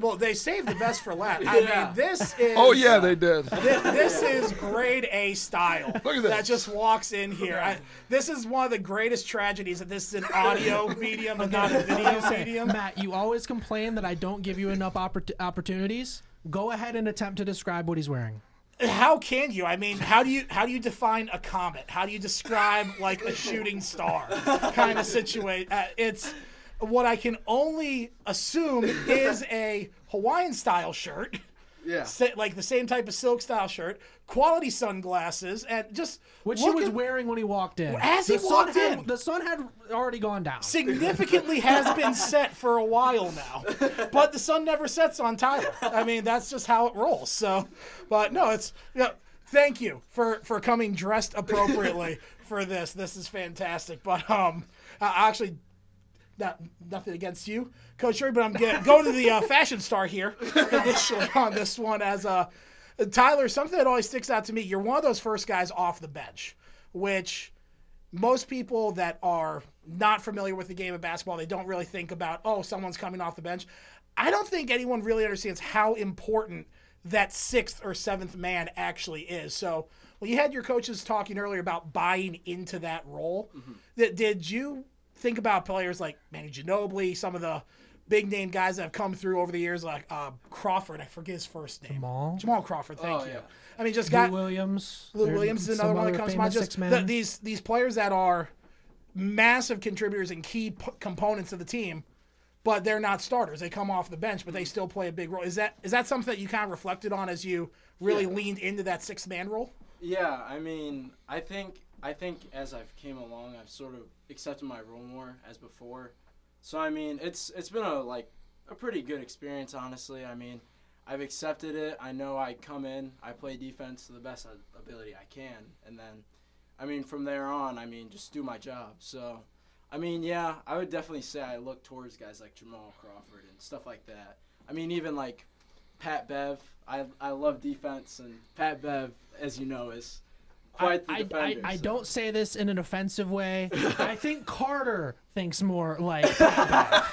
Well, they saved the best for last. I Yeah. mean, this oh, is. Oh, yeah, they did. Thi- This is grade A style. Look at That this. just walks in here. I, this is one of the greatest tragedies that this is an audio medium and not a video medium. Matt, you always complain that I don't give you enough oppor- opportunities. Go ahead and attempt to describe what he's wearing. How can you? I mean, how do you how do you define a comet? How do you describe like a shooting star kind of situation? Uh, it's what I can only assume is a Hawaiian style shirt. Yeah. Sa- like the same type of silk style shirt, quality sunglasses, and just Which he was at- wearing when he walked in. As he The sun walked had- in. the sun had already gone down. significantly has been set for a while now. But the sun never sets on Tyler. I mean, that's just how it rolls. So, but no, it's yeah, thank you for for coming dressed appropriately for this. This is fantastic. But um I actually not, nothing against you, Coach Jury, but I'm get, going to the uh, fashion star here initially on this one as uh, Tyler. Something that always sticks out to me. You're one of those first guys off the bench, which most people that are not familiar with the game of basketball, they don't really think about, oh, someone's coming off the bench. I don't think anyone really understands how important that sixth or seventh man actually is. So, well, you had your coaches talking earlier about buying into that role, that did you think about players like Manny Ginobili, some of the big name guys that have come through over the years, like uh, Crawford, I forget his first name. Jamal. Jamal Crawford, thank Oh, you. yeah. I mean, just Lou got Williams. Lou Williams is another one that comes to mind. Just the- these these players that are massive contributors and key p- components of the team, but they're not starters. They come off the bench, but they still play a big role. Is that is that something that you kind of reflected on as you really Yeah. leaned into that six man role? Yeah, I mean, I think I think as I've came along, I've sort of accepted my role more as before. So I mean, it's it's been a like a pretty good experience, honestly. I mean, I've accepted it. I know I come in, I play defense to the best ability I can, and then, I mean, from there on, I mean, just do my job. So, I mean, yeah, I would definitely say I look towards guys like Jamal Crawford and stuff like that. I mean, even like Pat Bev. I I love defense, and Pat Bev, as you know, is quite the I, I, defender. I don't say this in an offensive way. I think Carter thinks more like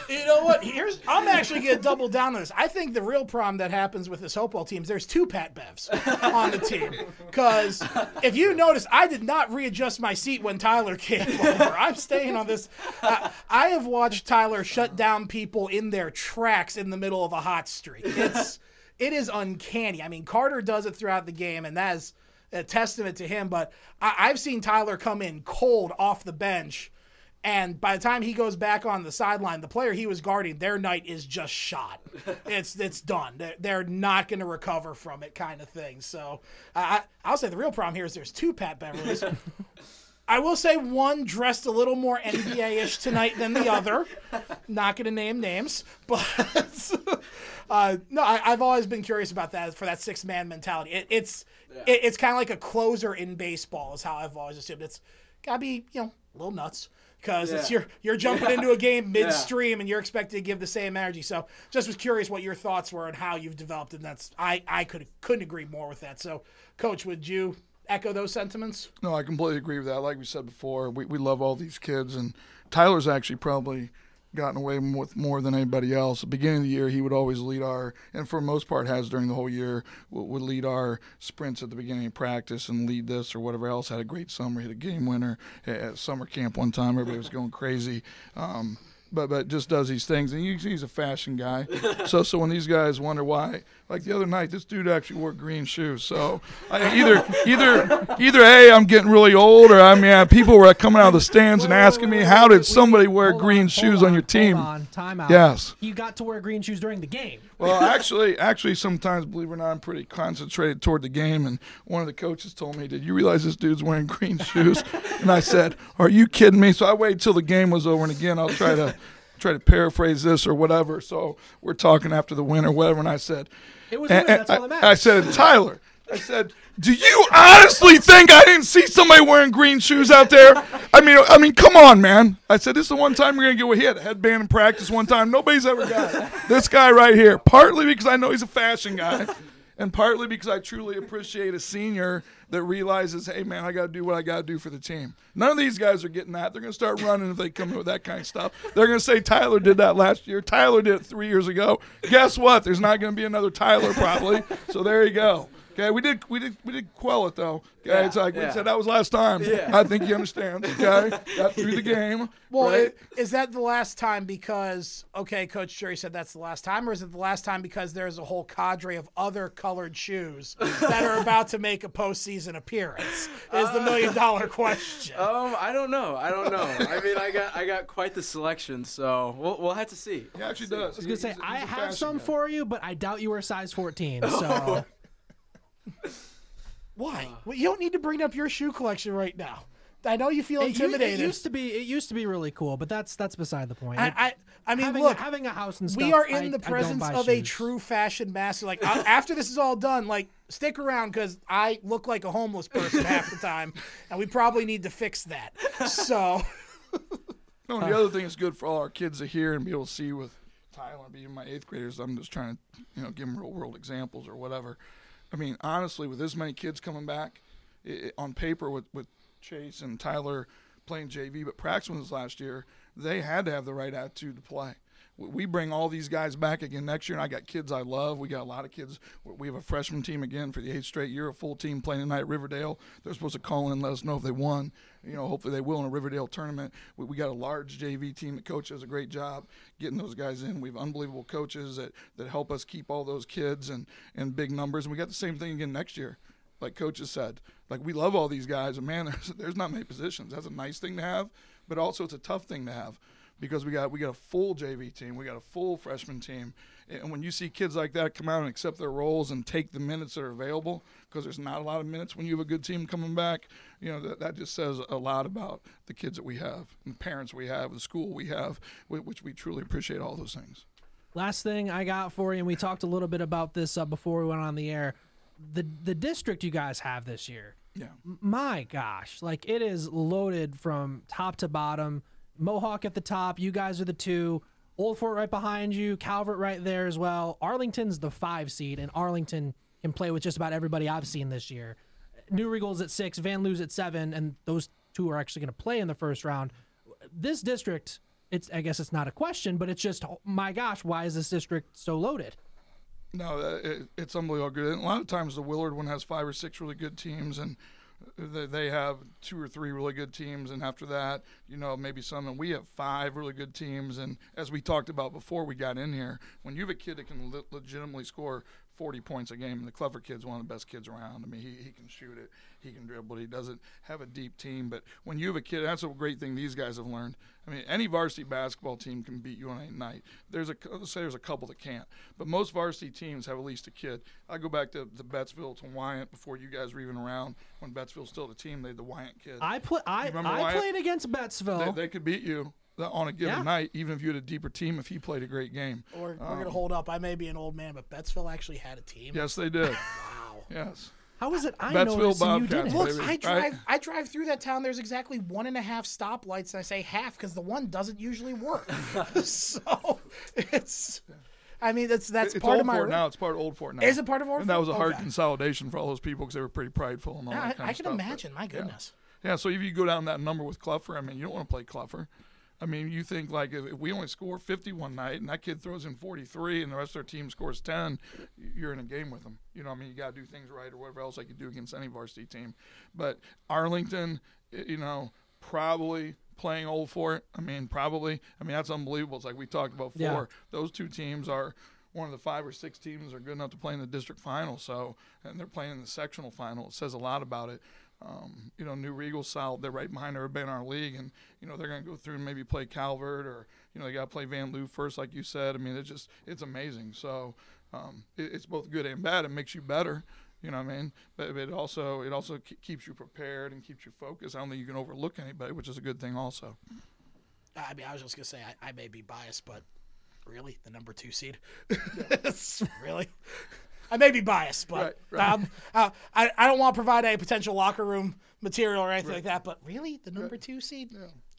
You know what? Here's I'm actually gonna double down on this. I think the real problem that happens with this Hopewell team is there's two Pat Bevs on the team. Because if you notice, I did not readjust my seat when Tyler came over. I'm staying on this. I, I have watched Tyler shut down people in their tracks in the middle of a hot streak. It's it is uncanny. I mean, Carter does it throughout the game, and that is a testament to him. But I, I've seen Tyler come in cold off the bench. And by the time he goes back on the sideline, the player he was guarding, their night is just shot. It's it's done. They're, they're not going to recover from it, kind of thing. So I, I- I'll say the real problem here is there's two Pat Beverleys. I will say one dressed a little more NBA ish tonight than the other. Not going to name names, but uh, no, I, I've always been curious about that for that six man mentality. It, it's it, it's kind of like a closer in baseball, is how I've always assumed. It's got to be you know a little nuts because it's Yeah. you're you're jumping into a game Yeah. midstream and you're expected to give the same energy. So just was curious what your thoughts were and how you've developed, and that's I I could couldn't agree more with that. So, Coach, would you echo those sentiments? No, I completely agree with that. Like we said before, we, we love all these kids, and Tyler's actually probably gotten away with more than anybody else. At the beginning of the year, he would always lead our, and for the most part has during the whole year, would, would lead our sprints at the beginning of practice and lead this or whatever else. Had a great summer, hit a game winner at, at summer camp one time. Everybody was going crazy. Um, but but just does these things, and he, he's a fashion guy. so so when these guys wonder why, like the other night, this dude actually wore green shoes. So I, either either either a I'm getting really old, or I mean people were coming out of the stands and asking me how did somebody wear green shoes on your team? On, time out. Yes. You got to wear green shoes during the game. Well, actually, actually, sometimes, believe it or not, I'm pretty concentrated toward the game. And one of the coaches told me, "Did you realize this dude's wearing green shoes?" and I said, "Are you kidding me?" So I waited till the game was over, and again, I'll try to try to paraphrase this or whatever. So we're talking after the win or whatever, and I said, It was and- that's and all that I, I matters. said, Tyler. I said, "Do you honestly think I didn't see somebody wearing green shoes out there? I mean, I mean, come on, man." I said, "This is the one time you're gonna get he had a headband in practice one time. Nobody's ever got it. this guy right here. Partly because I know he's a fashion guy, and partly because I truly appreciate a senior that realizes, hey, man, I got to do what I got to do for the team. None of these guys are getting that. They're going to start running if they come in with that kind of stuff. They're going to say Tyler did that last year. Tyler did it three years ago. Guess what? There's not going to be another Tyler probably. so there you go. Okay, we did we did we did quell it though. Okay, Yeah, it's like we said that was last time. Yeah. I think you understand. Okay, got through the game. Well, right? i- is that the last time because okay, Coach Jury said that's the last time, or is it the last time because there's a whole cadre of other colored shoes that are about to make a postseason appearance? Is the million dollar question. Um, I don't know. I don't know. I mean, I got I got quite the selection, so we'll we'll have to see. He actually does. I was gonna say I have some for you, but I doubt you were size 14. So Why? Uh. well, you don't need to bring up your shoe collection right now. I know you feel It u- intimidated. It used to be. It used to be really cool, but that's that's beside the point. I, I, I mean, having, look, having a house and stuff. we are in the I don't presence buy of a true fashion master. Like I- after this is all done, like stick around because I look like a homeless person half the time, and we probably need to fix that. So, No, and the uh. other thing is good for all our kids to hear and be able to see with Tyler being my eighth graders. I'm just trying to, you know, give them real world examples or whatever. I mean, honestly, with this many kids coming back, i on paper with with Chase and Tyler playing JV, but practicing with us last year, they had to have the right attitude to play. We- bring all these guys back again next year, and I got kids I love. We got a lot of kids. We have a freshman team again for the eighth straight year, a full team playing tonight at Riverdale. They're supposed to call in and let us know if they won. You know, hopefully they will in a Riverdale tournament. We, we got a large JV team. The coach does a great job getting those guys in. We have unbelievable coaches that, that help us keep all those kids and, and big numbers. And we got the same thing again next year like coaches said. Like we love all these guys, and man, there's, there's not many positions. That's a nice thing to have, but also it's a tough thing to have because we got we got a full JV team, we got a full freshman team, and when you see kids like that come out and accept their roles and take the minutes that are available, because there's not a lot of minutes when you have a good team coming back, you know that that just says a lot about the kids that we have, and the parents we have, the school we have, which we truly appreciate all those things. Last thing I got for you, and we talked a little bit about this uh, before we went on the air. The the district you guys have this year. Yeah. My gosh, like it is loaded from top to bottom. Mohawk at the top. You guys are the two. Old Fort right behind you. Calvert right there as well. Arlington's the five seed, and Arlington can play with just about everybody I've seen this year. New Riegel's at six, Vanlue's at seven, and those two are actually going to play in the first round. This district, it's I guess it's not a question, but it's just oh my gosh, why is this district so loaded? No, uh, it, it's unbelievable good. And a lot of times the Willard one has five or six really good teams, and they, they have two or three really good teams, and after that, you know, maybe some. And we have five really good teams. And as we talked about before we got in here, when you have a kid that can le- legitimately score 40 points a game, and the clever kid's one of the best kids around. I mean, he, he can shoot it, he can dribble, but he doesn't have a deep team. But when you have a kid, that's a great thing these guys have learned. I mean, any varsity basketball team can beat you on any night. There's a let's say there's a couple that can't, but most varsity teams have at least a kid. I go back to the Bettsville to Wyant before you guys were even around. When Bettsville's still the team, they had the Wyant kid. I play. I, I Wyatt? played against They, Bettsville. they could beat you on a given Yeah. night, even if you had a deeper team. If he played a great game, we're, we're Um, gonna hold up. I may be an old man, but Bettsville actually had a team. Yes, they did. wow. Yes. How is it I Bettsville noticed and you didn't? Look, baby, I right? drive. I drive through that town. There's exactly one and a half stoplights, and I say half because the one doesn't usually work. so it's. I mean, that's that's it's part Old of my. Fort now. It's part of Old Fort now. Is it part of Old And that was a hard Okay. consolidation for all those people because they were pretty prideful and all Yeah, that I- kind I of can stuff. imagine. My goodness. Yeah. Yeah, so if you go down that number with Cluffer, I mean, you don't want to play Cluffer. I mean, you think like if if we only score 50 one night and that kid throws in 43 and the rest of their team scores 10, you're in a game with them. You know, I mean, you got to do things right or whatever else I could do against any varsity team. But Arlington, you know, probably playing Old Fort. I mean, probably. I mean, that's unbelievable. It's like we talked about Yeah. before. Those two teams are one of the five or six teams that are good enough to play in the district final. So, and they're playing in the sectional final. It says a lot about it. Um, you know, New Riegel solid. They're right behind everybody in our league, and you know they're going to go through and maybe play Calvert, or you know they got to play Vanlue first, like you said. I mean, it's just it's amazing. So um, it, it's both good and bad. It makes you better. You know what I mean? But, but it also it also ke- keeps you prepared and keeps you focused. I don't think you can overlook anybody, which is a good thing also. I mean, I was just gonna say I, I may be biased, but really, the number two seed, It's really. I may be biased, but Right, right. Um, uh, I I don't want to provide any potential locker room material or anything Right. like that. But really, the number two seed?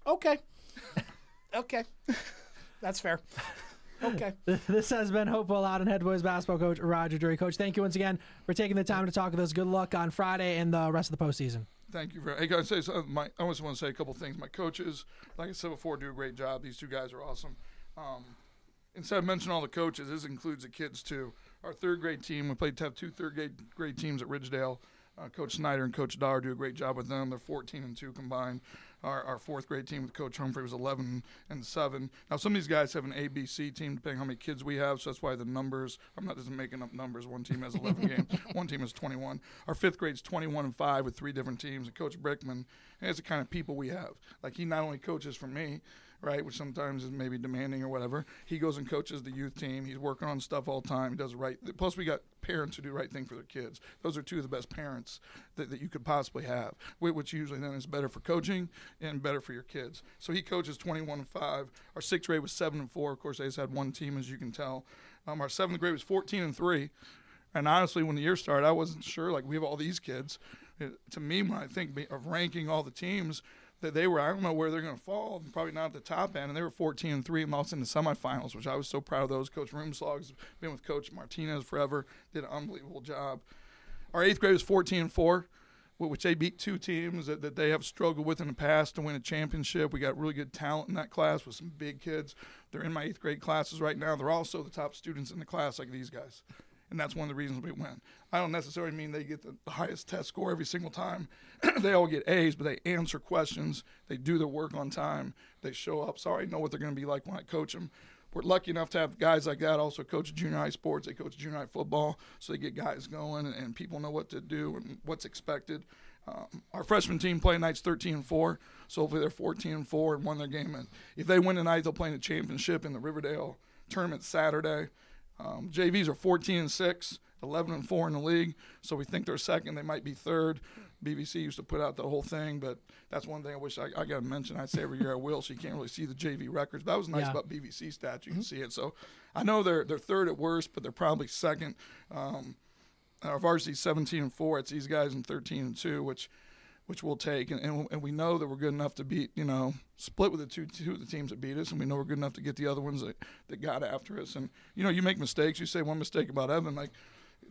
Okay, okay, that's fair. Okay. This has been Hopewell Loudon head boys basketball coach Roger Jury. Coach, thank you once again for taking the time to talk with us. Good luck on Friday and the rest of the postseason. Thank you. For, hey, guys, say something. My, I just want to say a couple things. My coaches, like I said before, do a great job. These two guys are awesome. Um, instead of mentioning all the coaches, this includes the kids too. Our third grade team, we played to have two third grade, grade teams at Ridgedale. Uh, Coach Snyder and Coach Dar do a great job with them. They're 14 and two combined. Our, our fourth grade team with Coach Humphrey was 11 and seven. Now some of these guys have an ABC team, depending on how many kids we have. So that's why the numbers. I'm not just making up numbers. One team has 11 games. One team has 21. Our fifth grade's 21 and five with three different teams. And Coach Brickman is the kind of people we have. Like he not only coaches for me, right, which sometimes is maybe demanding or whatever. He goes and coaches the youth team. He's working on stuff all the time. He does the right. Plus, we got parents who do the right thing for their kids. Those are two of the best parents that, that you could possibly have, which usually then is better for coaching and better for your kids. So he coaches 21 and 5. Our sixth grade was 7 and 4. Of course, they just had one team, as you can tell. Um, our seventh grade was 14 and 3. And honestly, when the year started, I wasn't sure. Like, we have all these kids. It, to me, when I think of ranking all the teams, that they were, I don't know where they're going to fall, probably not at the top end. And they were 14 and 3 and lost in the semifinals, which I was so proud of those. Coach Roomslog's been with Coach Martinez forever, did an unbelievable job. Our eighth grade was 14 and 4, which they beat two teams that, that they have struggled with in the past to win a championship. We got really good talent in that class with some big kids. They're in my eighth grade classes right now. They're also the top students in the class, like these guys. And that's one of the reasons we win. I don't necessarily mean they get the, highest test score every single time. they all get A's, but they answer questions. They do their work on time. They show up. So I know what they're going to be like when I coach them. We're lucky enough to have guys like that also coach junior high sports. They coach junior high football, so they get guys going and, and people know what to do and what's expected. Um, our freshman team play nights 13 and 4, so hopefully they're 14 and 4 and won their game. And if they win tonight, they'll play in the championship in the Riverdale tournament Saturday. Um, JVs are 14 and 6, 11 and 4 in the league, so we think they're second. They might be third. BBC used to put out the whole thing, but that's one thing I wish I, I got to mention. I say every year I will, so you can't really see the JV records. But that was nice Yeah. about BBC stats. You can see it. So I know they're they're third at worst, but they're probably second. Um, our varsity 17 and 4. It's these guys in 13 and 2, which which we'll take, and, and, and we know that we're good enough to beat, you know, split with the two two of the teams that beat us, and we know we're good enough to get the other ones that, that got after us. And you know, you make mistakes. You say one mistake about Evan, like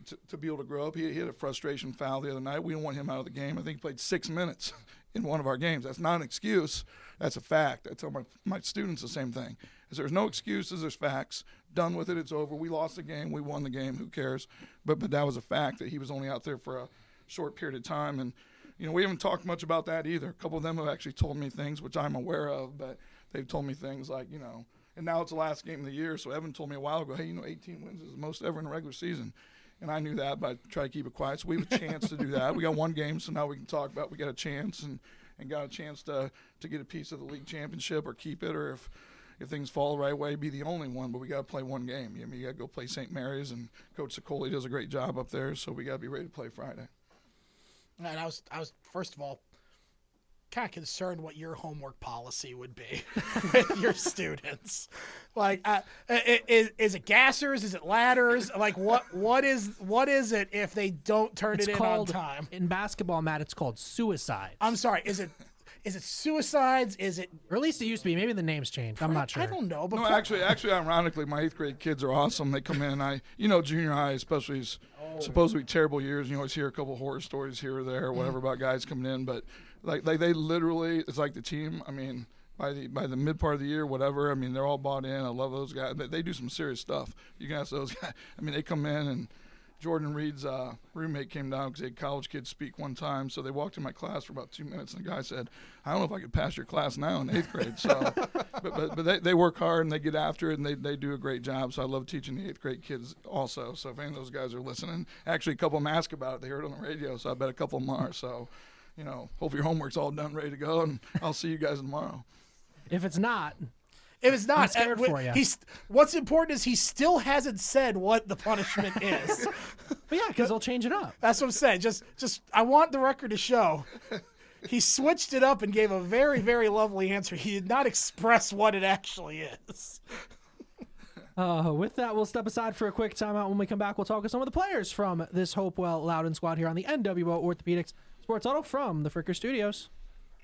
to, to be able to grow up. He, he had a frustration foul the other night. We don't want him out of the game. I think he played six minutes in one of our games. That's not an excuse. That's a fact. I tell my my students the same thing. Is there's no excuses. There's facts. Done with it. It's over. We lost the game. We won the game. Who cares? But but that was a fact that he was only out there for a short period of time and you know, we haven't talked much about that either. A couple of them have actually told me things which I'm aware of, but they've told me things like, you know, and now it's the last game of the year. So Evan told me a while ago, hey, you know, 18 wins is the most ever in a regular season. And I knew that, but I try to keep it quiet. So we have a chance to do that. We got one game, so now we can talk about we got a chance and, and got a chance to, to get a piece of the league championship or keep it, or if if things fall the right way, be the only one. But we got to play one game. I mean, you got to go play St. Mary's, and Coach Sicoli does a great job up there. So we got to be ready to play Friday. And I was, I was first of all kind of concerned what your homework policy would be with your students. Like, uh, is, is it gassers? Is it ladders? Like, what, what is, what is it if they don't turn It's it in called on time? in basketball, Matt. It's called suicide. I'm sorry. Is it, is it suicides? Is it? Or at least it used to be. Maybe the name's changed. I'm not sure. I don't know, but no, actually, actually, ironically, my eighth grade kids are awesome. They come in. I, you know, junior high, especially, is oh. supposed to be terrible years. You always hear a couple horror stories here or there, or whatever, about guys coming in. But like, like they literally, it's like the team. I mean, by the by the mid part of the year, whatever. I mean, they're all bought in. I love those guys. They, they do some serious stuff. You can ask those guys. I mean, they come in and. Jordan Reid's uh, roommate came down because he had college kids speak one time. So they walked in my class for about two minutes, and the guy said, "I don't know if I could pass your class now in eighth grade." So, but but, but they, they work hard and they get after it, and they, they do a great job. So I love teaching the eighth grade kids also. So if any of those guys are listening, actually a couple of them ask about it. They heard it on the radio, so I bet a couple of them are. So, you know, hope your homework's all done, ready to go, and I'll see you guys tomorrow. If it's not, If it's not, I'm scared uh, for ya. He's what's important is he still hasn't said what the punishment is. but yeah, because they'll change it up. That's what I'm saying. Just, just I want the record to show. He switched it up and gave a very, very lovely answer. He did not express what it actually is. Uh, with that, we'll step aside for a quick timeout. When we come back, we'll talk with some of the players from this Hopewell Loudon squad here on the NWO Orthopedics Sports Huddle from the Fricker Studios.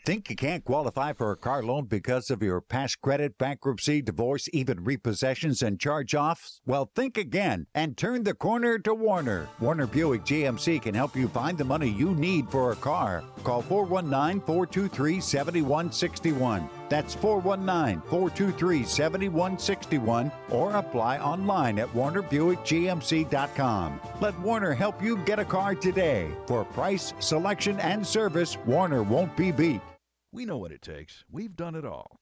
Think you can't qualify for a car loan because of your past credit, bankruptcy, divorce, even repossessions and charge offs? Well, think again and turn the corner to Warner. Warner Buick GMC can help you find the money you need for a car. Call 419 423 7161. That's 419 423 7161 or apply online at WarnerBuickGMC.com. Let Warner help you get a car today. For price, selection, and service, Warner won't be beat. We know what it takes. We've done it all.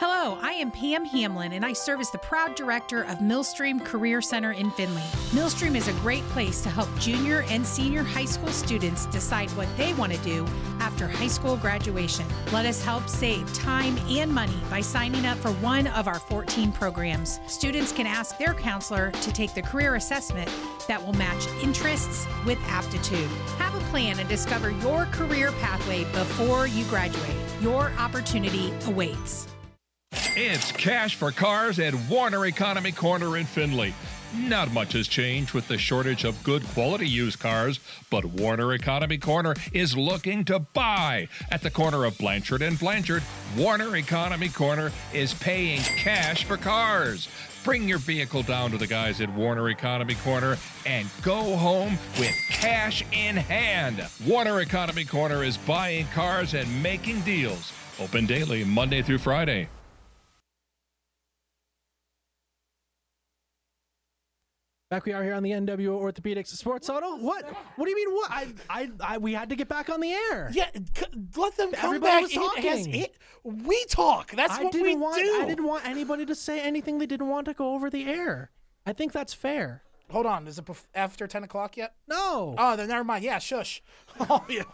Hello, I am Pam Hamlin, and I serve as the proud director of Millstream Career Center in Findlay. Millstream is a great place to help junior and senior high school students decide what they want to do after high school graduation. Let us help save time and money by signing up for one of our 14 programs. Students can ask their counselor to take the career assessment that will match interests with aptitude. Have a plan and discover your career pathway before you graduate. Your opportunity awaits. It's cash for cars at Warner Economy Corner in Findlay. Not much has changed with the shortage of good quality used cars, but Warner Economy Corner is looking to buy. At the corner of Blanchard and Blanchard, Warner Economy Corner is paying cash for cars. Bring your vehicle down to the guys at Warner Economy Corner and go home with cash in hand. Warner Economy Corner is buying cars and making deals. Open daily, Monday through Friday. Back we are here on the NWO Orthopedics Sports Huddle. What? What do you mean? What? I, I, I we had to get back on the air. Yeah, c- let them come Everybody back. was It has- talking. it- we talk. That's I what didn't we want, do. I didn't want anybody to say anything they didn't want to go over the air. I think that's fair. Hold on, is it bef- after ten o'clock yet? No. Oh, then never mind. Yeah, shush. Oh, yeah.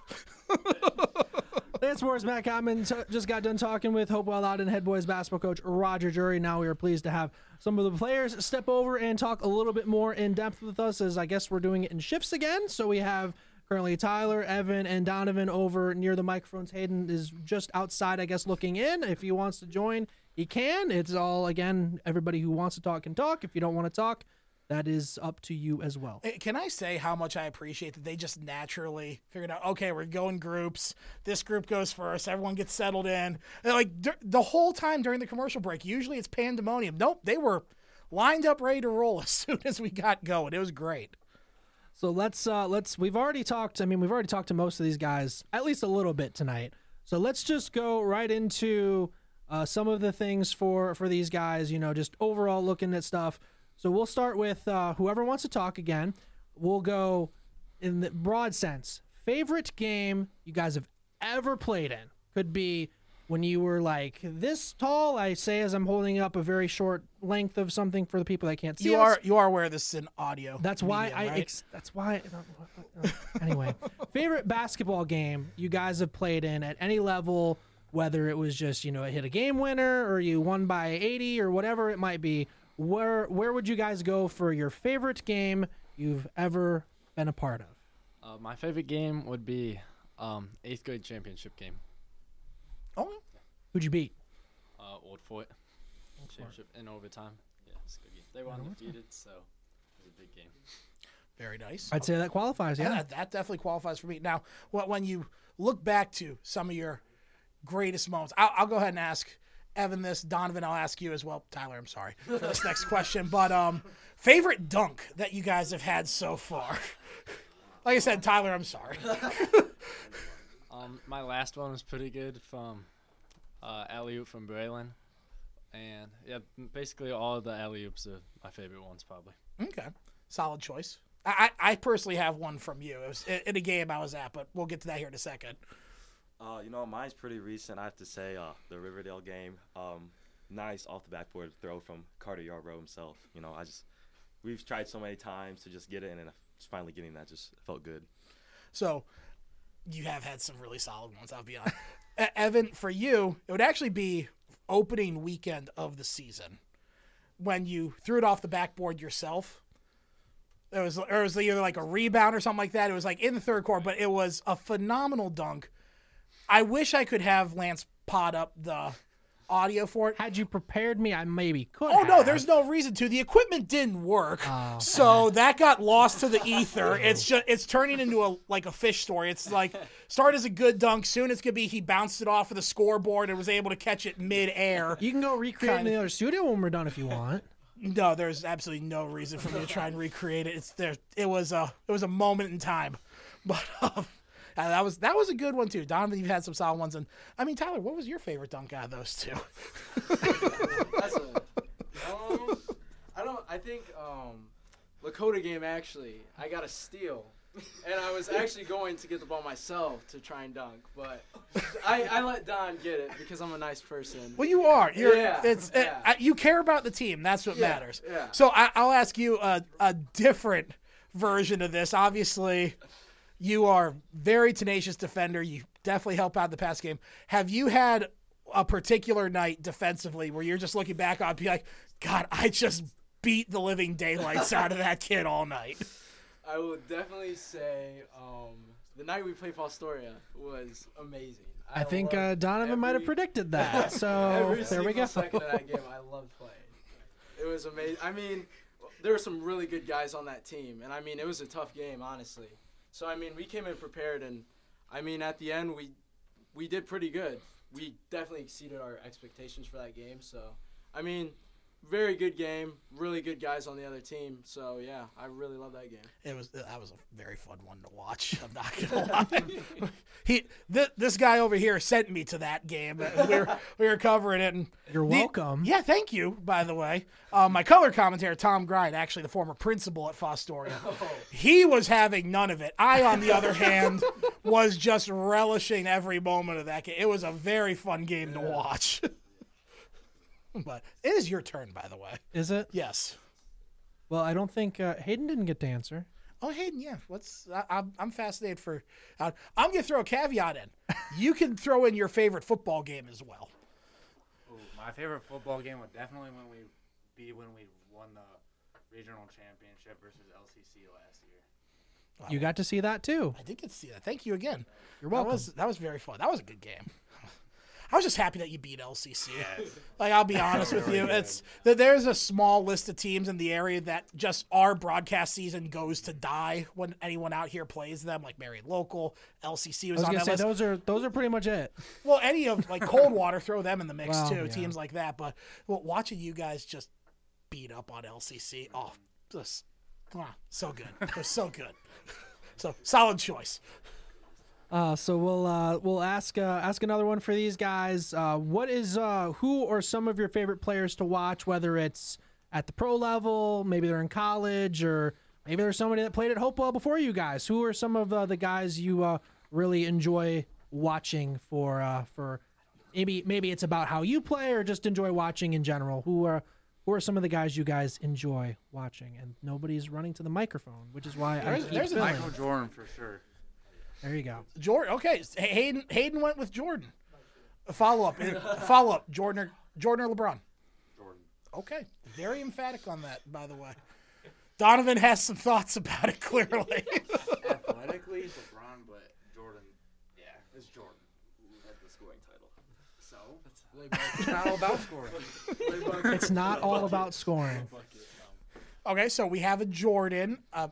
That's Wars Matt Common t- just got done talking with Hopewell Loudon head boys basketball coach Roger Jury. Now we are pleased to have some of the players step over and talk a little bit more in depth with us as I guess we're doing it in shifts again. So we have currently Tyler, Evan, and Donovan over near the microphones. Hayden is just outside, I guess, looking in. If he wants to join, he can. It's all, again, everybody who wants to talk can talk. If you don't want to talk, that is up to you as well. Eh, Can I say how much I appreciate that they just naturally figured out? Okay, we're going groups. This group goes first. Everyone gets settled in. And, like the whole time during the commercial break, usually it's pandemonium. Nope, they were lined up, ready to roll as soon as we got going. It was great. So let's uh let's we've already talked I mean we've already talked to most of these guys at least a little bit tonight. So let's just go right into uh, some of the things for for these guys, you know, just overall looking at stuff. So we'll start with uh, whoever wants to talk again. We'll go in the broad sense. Favorite game you guys have ever played in could be when you were like this tall. I say as I'm holding up a very short length of something for the people that can't see. You us. are you are aware this is an audio. That's why medium, I. right? Ex- that's why. Uh, uh, uh, anyway, favorite basketball game you guys have played in at any level, whether it was just you know it hit a game winner or you won by 80 or whatever it might be. Where where would you guys go for your favorite game you've ever been a part of? Uh, my favorite game would be um, eighth grade championship game. Oh, who'd you beat? Uh, Old Fort championship in overtime. Yeah, it's a good game. They were undefeated, so it was a big game. Very nice. I'd say that qualifies. Yeah. that, that definitely qualifies for me. Now, wh- when you look back to some of your greatest moments, I'll, I'll go ahead and ask Evan this. Donovan, I'll ask you as well. Tyler, I'm sorry for this next question, but um, favorite dunk that you guys have had so far. like I said, Tyler, I'm sorry. Um, my last one was pretty good from uh, alley oop from Braylon, and yeah, basically all the alley oops are my favorite ones probably. okay, solid choice. I, I personally have one from you. It was in a game I was at, but we'll get to that here in a second. Uh, you know, mine's pretty recent. I have to say, uh, the Riverdale game. Um, nice off the backboard throw from Carter Yarbrough himself. You know, I just we've tried so many times to just get it, and finally getting that just felt good. So you have had some really solid ones. I'll be honest. Evan, for you, it would actually be opening weekend of the season when you threw it off the backboard yourself. It was, or it was either like a rebound or something like that. It was like in the third quarter, but it was a phenomenal dunk. I wish I could have Lance pod up the audio for it. Had you prepared me, I maybe could. Oh no, there's no reason to. The equipment didn't work, Oh. so that got lost to the ether. It's just it's turning into a like a fish story. It's like start as a good dunk, soon it's gonna be he bounced it off of the scoreboard and was able to catch it mid-air. You can go recreate it in the other studio when we're done if you want. No, there's absolutely no reason for me to try and recreate it. It's there. It was a it was a moment in time, but um, uh, that was that was a good one too. Donovan, you've had some solid ones, and I mean Tyler, what was your favorite dunk out of those two? That's a, um, I don't. I think um, Lakota game actually. I got a steal, and I was actually going to get the ball myself to try and dunk, but I, I let Don get it because I'm a nice person. Well, you are. You're. yeah. It's. yeah. uh, you care about the team. That's what Yeah, matters. yeah. So I, I'll ask you a, a different version of this. Obviously, you are very tenacious defender. You definitely help out the pass game. Have you had a particular night defensively where you're just looking back on, and be like, God, I just beat the living daylights out of that kid all night. I would definitely say um, the night we played Fostoria was amazing. I think uh, Donovan might have predicted that. So Every there we single go. second of that game, I loved playing. It was amazing. I mean, there were some really good guys on that team, and I mean, it was a tough game, honestly. So I mean, we came in prepared, and I mean, at the end, we we did pretty good. We definitely exceeded our expectations for that game. So I mean, very good game. Really good guys on the other team. So yeah, I really love that game. It was that was a very fun one to watch. I'm not gonna lie. he th- this guy over here sent me to that game. We were we were covering it, and You're the- welcome. yeah, thank you. By the way, uh, my color commentator Tom Gride, actually the former principal at Fostoria, he was having none of it. I, on the other hand, was just relishing every moment of that game. It was a very fun game to watch. but it is your turn, by the way. Is it? Yes. Well, I don't think uh, Hayden didn't get to answer. Oh, Hayden, yeah. What's I, I'm I'm fascinated for. Uh, I'm gonna throw a caveat in. You can throw in your favorite football game as well. Ooh, my favorite football game would definitely when we be when we won the regional championship versus LCC last year. You got to see that too. I did get to see that. Thank you again. You're That welcome. was that was very fun. That was a good game. I was just happy that you beat LCC. Like I'll be honest with you, it's that there's a small list of teams in the area that just our broadcast season goes to die when anyone out here plays them. Like Marion Local, LCC I was, was on that say list. those are those are pretty much it. Well, any of like Coldwater, throw them in the mix Well, too. yeah. Teams like that, but well, watching you guys just beat up on LCC, oh, just ah, so good. They're so good. So solid choice. Uh, so we'll uh, we'll ask uh, ask another one for these guys. Uh, what is uh, who or some of your favorite players to watch? Whether it's at the pro level, maybe they're in college, or maybe there's somebody that played at Hopewell before you guys. Who are some of uh, the guys you uh, really enjoy watching for uh, for maybe maybe it's about how you play or just enjoy watching in general. Who are who are some of the guys you guys enjoy watching? And nobody's running to the microphone, which is why I There's- keep there's. Michael Jordan for sure. There you go. Jordan. Okay, Hayden. Hayden went with Jordan. Follow up. follow up. Jordan or Jordan or LeBron. Jordan. Okay, very emphatic on that. By the way, Donovan has some thoughts about it. Clearly. Athletically, LeBron, but Jordan, yeah, it's Jordan. Had the scoring title. So It's not all about scoring. It's not all about scoring. okay, so we have a Jordan. Uh,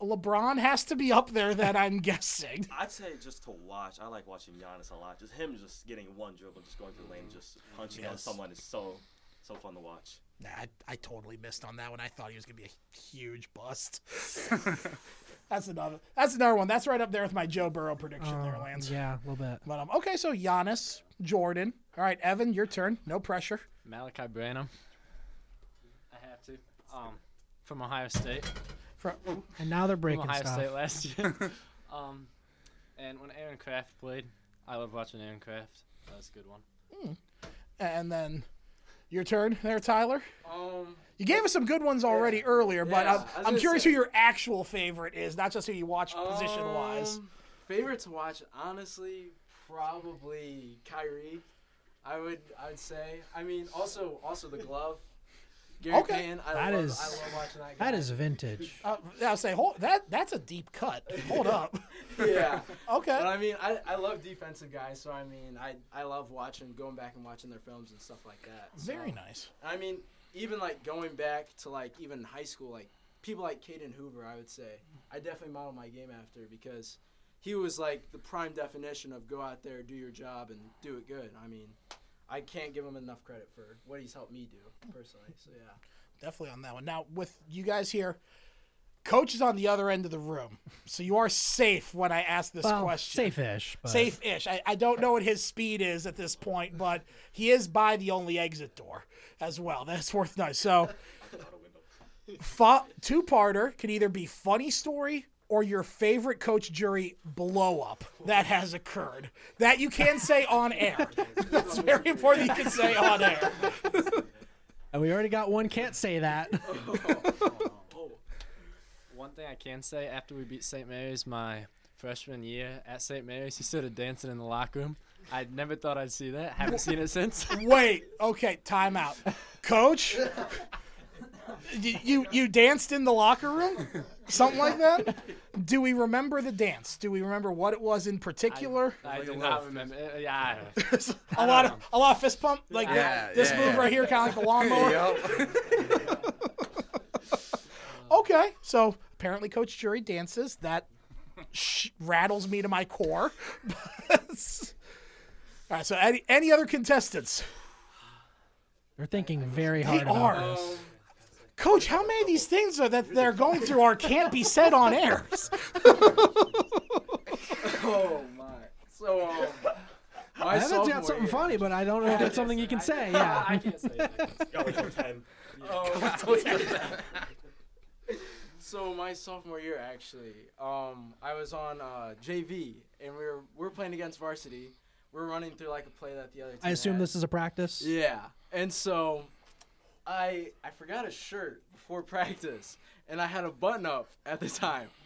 LeBron has to be up there. Then I'm guessing. I'd say just to watch. I like watching Giannis a lot. Just him just getting one dribble, just going through the lane, just punching on someone is so so fun to watch. Nah, I, I totally missed on that one. I thought he was gonna be a huge bust. that's another. That's another one. That's right up there with my Joe Burrow prediction there, Oh, Lance. Yeah, a little bit. But um, okay, so Giannis, Jordan. All right, Evan, your turn. No pressure. Malachi Branham. I have to. Um, from Ohio State. From, And now they're breaking from Ohio stuff. State last year. um, and when Aaron Craft played, I love watching Aaron Craft. That was a good one. and then Your turn there, Tyler. Um, You gave us some good ones already earlier, but Yeah, I'm, I was I'm curious say- who your actual favorite is, not just who you watch position wise. Um, favorite to watch, honestly, probably Kyrie. I would, I would say. I mean, also, also the glove. Gary Okay. Payne. I That love, is- I love watching that. Guy. That is vintage. Uh, I'll say, hold, that that's a deep cut. Hold up. yeah. Okay. But I mean, I, I love defensive guys, so I mean, I I love watching, going back and watching their films and stuff like that. So, Very nice. I mean, even like going back to like even high school, like people like Caden Hoover, I would say, I definitely model my game after because he was like the prime definition of go out there, do your job, and do it good. I mean, I can't give him enough credit for what he's helped me do personally. So yeah. Definitely on that one. Now, with you guys here, coach is on the other end of the room, so you are safe when I ask this Well, question. safe-ish, but- Safe-ish. I, I don't know what his speed is at this point, but he is by the only exit door as well. That's worth noting. So, fu- two-parter could either be funny story or your favorite coach jury blow up that has occurred that you can say on air. That's very important. You can say on air. And we already got one. Can't say that. Oh, one thing I can say after we beat St. Mary's my freshman year at St. Mary's, he started dancing in the locker room. I never thought I'd see that. Haven't seen it since. Wait, okay, time out. Coach, you, you you danced in the locker room, something like that. Do we remember the dance? Do we remember what it was in particular? I do not remember. Uh, yeah. a lot of a lot of fist pump, like Yeah, this yeah, move yeah. right here, kind of like the lawnmower. okay, so apparently Coach Jury dances. That sh- rattles me to my core. All right, so any any other contestants? They're thinking very They hard about are. this. Coach, how many of these things are that they're going through are can't be said on air? Oh my. So um, my Evan's sophomore got something year- funny, but I don't know if it's something you can say. Yeah. I can't say that. Go until 10. Oh. so my sophomore year, actually, um, I was on uh, JV, and we were we were playing against varsity. We were running through like a play that the other team I assume had. this is a practice. Yeah, and so I I forgot a shirt before practice, and I had a button up at the time.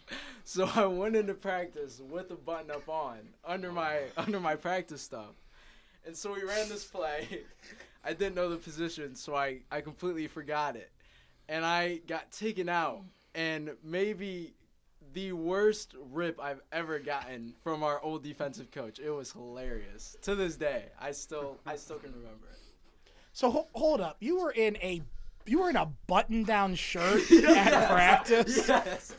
So I went into practice with a button up on under my under my practice stuff. And so we ran this play. I didn't know the position, so I, I completely forgot it. And I got taken out. And maybe the worst rip I've ever gotten from our old defensive coach. It was hilarious. To this day, I still I still can remember it. So ho- hold up, you were in a you were in a button-down shirt at practice. Yes.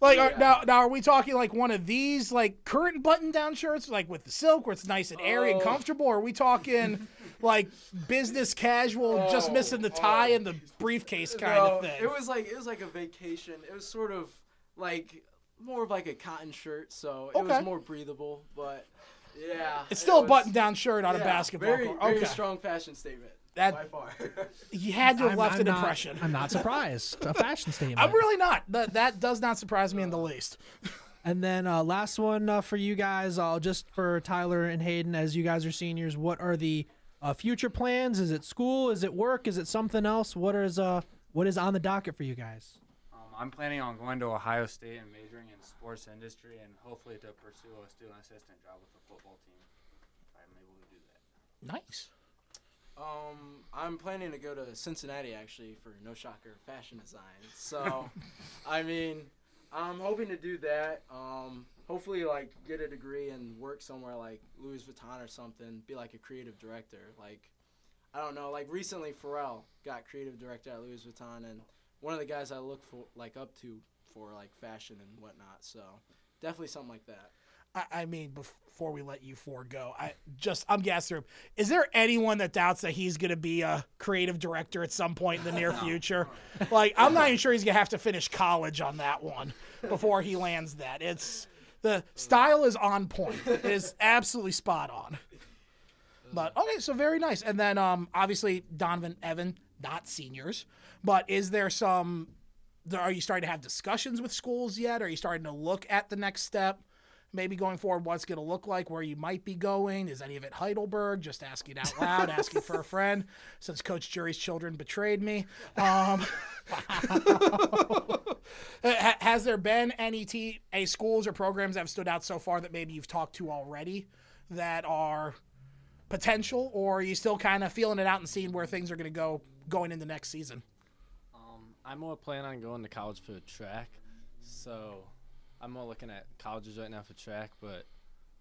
Like are, now, now are we talking like one of these like current button-down shirts, like with the silk, where it's nice and airy and Oh. comfortable? Or are we talking like business casual, just Oh, missing the oh. tie oh. and the briefcase kind No, of thing? It was like it was like a vacation. It was sort of like more of like a cotton shirt, so it Okay. was more breathable. But yeah, It's it still a button-down shirt on a basketball Very, court. very Okay. strong fashion statement. That- by far. You had to have I'm- left I'm an not- impression. I'm not surprised. A fashion statement. I'm really not. That that does not surprise me in the least. And then uh, last one uh, for you guys, uh, just for Tyler and Hayden, as you guys are seniors, what are the uh, future plans? Is it school? Is it work? Is it something else? What is uh what is on the docket for you guys? I'm planning on going to Ohio State and majoring in sports industry and hopefully to pursue a student assistant job with the football team. If I'm able to do that. Nice. Um, I'm planning to go to Cincinnati actually for no shocker fashion design. So, I mean, I'm hoping to do that. Um, hopefully like get a degree and work somewhere like Louis Vuitton or something. Be like a creative director. Like, I don't know. Like recently, Pharrell got creative director at Louis Vuitton, and one of the guys I look for like up to for like fashion and whatnot. So, definitely something like that. I, I mean, before we let you four go, I just I'm gassed through. Is there anyone that doubts that he's going to be a creative director at some point in the near future? Like, I'm not even sure he's going to have to finish college on that one before he lands that. It's the style is on point. It is absolutely spot on. But okay, so very nice. And then um, obviously Donovan, Evan, not seniors, but is there some? Are you starting to have discussions with schools yet? Are you starting to look at the next step? maybe going forward what's going to look like, where you might be going? Is any of it Heidelberg? Just asking out loud, asking for a friend, since Coach Jury's children betrayed me. Um, has there been any T- a schools or programs that have stood out so far that maybe you've talked to already that are potential, or are you still kind of feeling it out and seeing where things are going to go going into next season? I'm more planning on going to college for track, so I'm more looking at colleges right now for track. But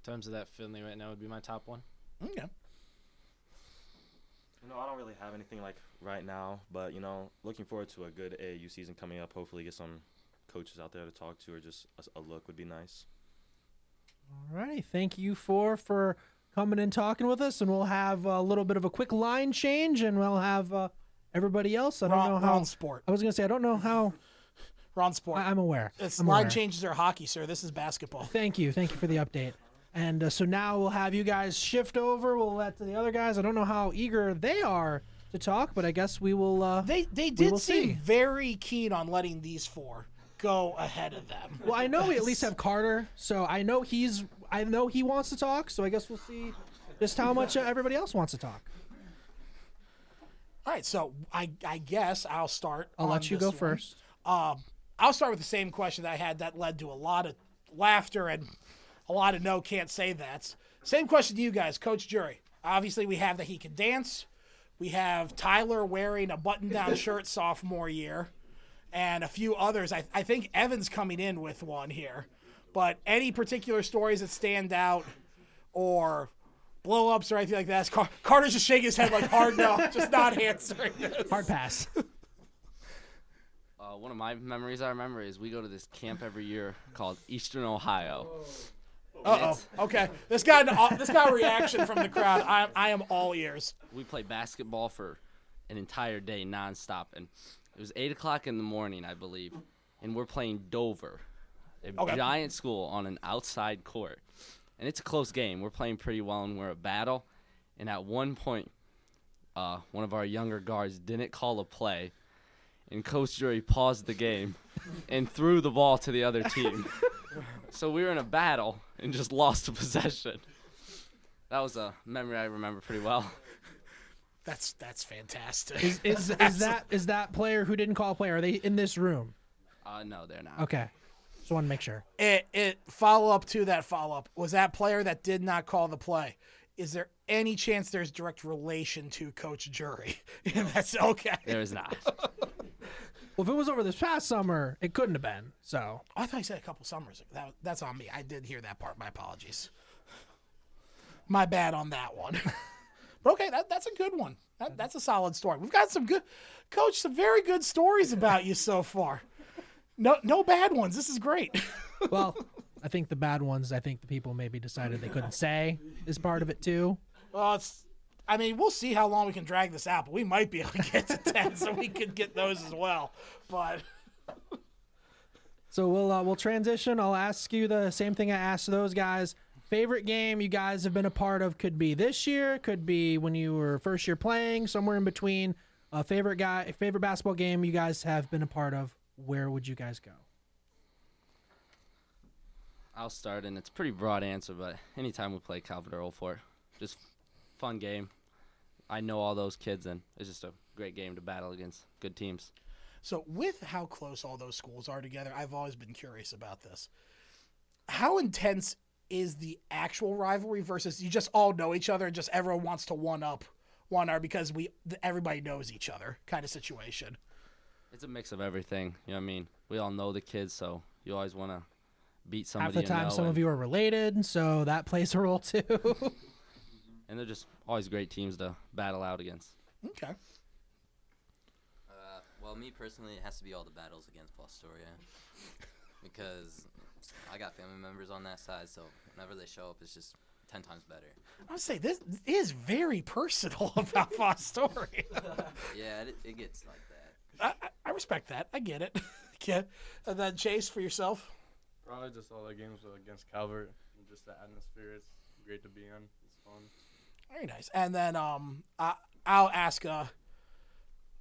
in terms of that, Findlay right now would be my top one. Okay. You know, I don't really have anything like right now, but you know, looking forward to a good AAU season coming up. Hopefully, get some coaches out there to talk to, or just a, a look would be nice. All right. Thank you for for coming and talking with us, and we'll have a little bit of a quick line change, and we'll have uh, everybody else. I don't Wrong- know how. wrong sport. I was gonna say I don't know how. Ron Sport. I, am aware. It's I'm line aware. changes are hockey, sir. This is basketball. Thank you. Thank you for the update. And uh, so now we'll have you guys shift over. We'll let the other guys. I don't know how eager they are to talk, but I guess we will. Uh, They they did seem see. very keen on letting these four go ahead of them. Well, I know we at least have Carter, so I know he's. I know he wants to talk. So I guess we'll see just how much uh, everybody else wants to talk. All right, so I I guess I'll start. I'll on let you this go one. first. Um, I'll start with the same question that I had that led to a lot of laughter and a lot of no can't say that's. Same question to you guys, Coach Jury. Obviously, we have that he can dance. We have Tyler wearing a button-down shirt sophomore year, and a few others. I, I think Evan's coming in with one here. But any particular stories that stand out, or blow-ups or anything like that? Car- Carter's just shaking his head like hard no, just not answering. This. Hard pass. Uh, one of my memories I remember is we go to this camp every year called Eastern Ohio. Uh oh. Okay. This got an, this got a reaction from the crowd. I I am all ears. We play basketball for an entire day nonstop, and it was eight o'clock in the morning, I believe, and we're playing Dover, a Okay. giant school on an outside court, and it's a close game. We're playing pretty well, and we're a battle, and at one point, uh, one of our younger guards didn't call a play, and Coach Jury paused the game and threw the ball to the other team. so we were in a battle and just lost a possession. That was a memory I remember pretty well. That's that's fantastic. Is is, is that is that player who didn't call a play? Are they in this room? Uh, no, they're not. Okay. Just want to make sure. it, it follow up to that follow up was that player that did not call the play. Is there any chance there's direct relation to Coach Jury? And that's okay. There is not. Well, if it was over this past summer, it couldn't have been. So I thought you said a couple summers. That, that's on me. I did hear that part. My apologies. My bad on that one. but okay, that, that's a good one. That, that's a solid story. We've got some good, Coach, some very good stories about you so far. No, no bad ones. This is great. well, I think the bad ones. I think the people maybe decided they couldn't say is part of it too. Well, it's. I mean, we'll see how long we can drag this out, but we might be able to get to ten, so we could get those as well. But So we'll uh, we'll transition. I'll ask you the same thing I asked those guys. Favorite game you guys have been a part of could be this year, could be when you were first year playing, somewhere in between. A favorite guy, favorite basketball game you guys have been a part of. Where would you guys go? I'll start, and it's a pretty broad answer, but anytime we play Calvert Old Fort, just fun game. I know all those kids, and it's just a great game to battle against good teams. So, with how close all those schools are together, I've always been curious about this. How intense is the actual rivalry versus you just all know each other and just everyone wants to one up one or because we everybody knows each other kind of situation. It's a mix of everything. You know what I mean? We all know the kids, so you always want to beat somebody. Half the time, some and, of you are related, so that plays a role too. and they're just always great teams to battle out against. Okay. Uh, well, me personally, it has to be all the battles against Fostoria. because I got family members on that side, so whenever they show up, it's just 10 times better. I would say this is very personal about Fostoria. yeah, it, it gets like that. I, I- I respect that. I get it. get and then Chase for yourself. Probably just all the games against Calvert and just the atmosphere. It's great to be in. It's fun. Very nice. And then um, I, I'll ask uh,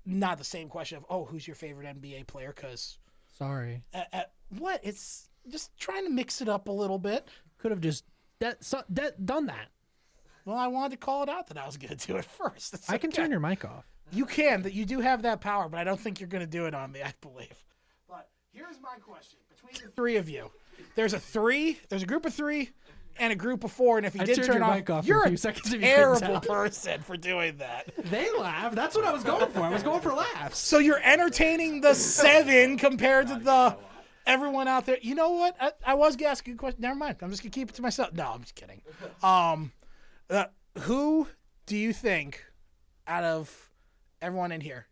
not the same question of oh, who's your favorite NBA player? Because Sorry. uh, uh, what? It's just trying to mix it up a little bit. could have just de- so, de- done that. Well, I wanted to call it out that I was going to do it first. It's I can turn your mic off. You can. That you do have that power, but I don't think you're going to do it on me. I believe. But here's my question: between the three of you, there's a three. There's a group of three. And a group of four, and if you I did turn your off, mic off a you're few a seconds if you terrible person for doing that. They laugh. That's what I was going for. I was going for laughs. So you're entertaining the seven compared to the everyone out there. You know what? I, I was gonna ask you a question. Never mind. I'm just gonna keep it to myself. No, I'm just kidding. Um, uh, who do you think out of everyone in here,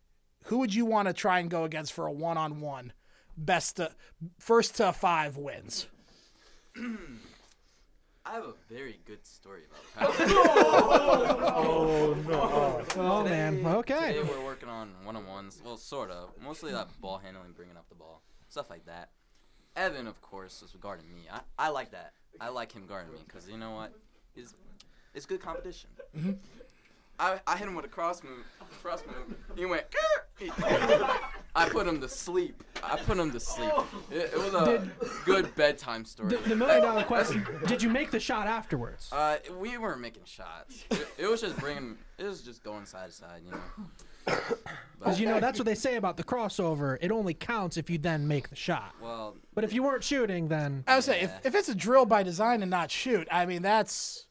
who would you want to try and go against for a one-on-one? Best to, first to five wins. I have a very good story about Kyle. Oh, no. Oh, Today- man. Okay. Today we're working on one-on-ones. Well, sort of. Mostly that ball handling, bringing up the ball, stuff like that. Evan, of course, was guarding me. I, I like that. I like him guarding me because you know what? It's, it's good competition. Mhm. I, I hit him with a cross move. Cross move. He went. He- I put him to sleep. I put him to sleep. It, it was a good bedtime story. The, the million dollar question: Did you make the shot afterwards? Uh, we weren't making shots. It, it was just bringing. It was just going side to side, you know. Because you know that's what they say about the crossover. It only counts if you then make the shot. Well, But if you weren't shooting, then I would say if, if it's a drill by design and not shoot, I mean that's.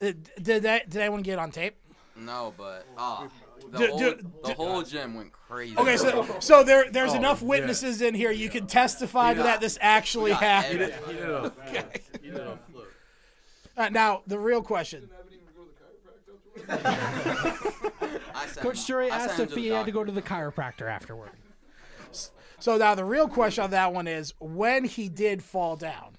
Did did that? Did anyone get it on tape? No, but ah, the Do- whole do- the whole gym went crazy. Okay, so so there there's Oh, enough yeah. witnesses in here you can testify We to got- that this actually happened. He did- he did it on flip. Okay. He did it flip. Uh, now the real question. Coach him- Jury asked if he had to go to the chiropractor afterward. So now the real question on that one is when he did fall down,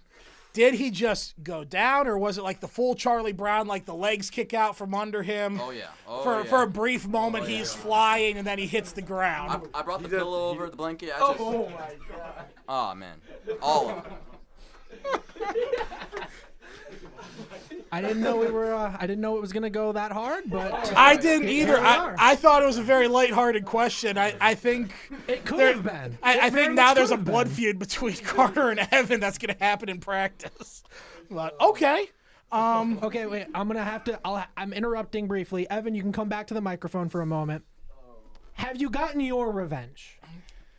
did he just go down or was it like the full Charlie Brown, like the legs kick out from under him? Oh, yeah. Oh, for yeah. for a brief oh, moment Oh, yeah. he's flying and then he hits the ground. I, I brought the pillow over the blanket. I oh, just, Oh, my God. Oh man, all of them. I didn't know we were. Uh, I didn't know it was gonna go that hard, but I didn't either. I. I thought it was a very lighthearted question. I, I think it could there- have been. I, I think now there's a blood been. feud between Carter and Evan that's going to happen in practice. But okay. Um, okay, wait. I'm gonna have to. I'll, I'm interrupting briefly. Evan, you can come back to the microphone for a moment. Have you gotten your revenge?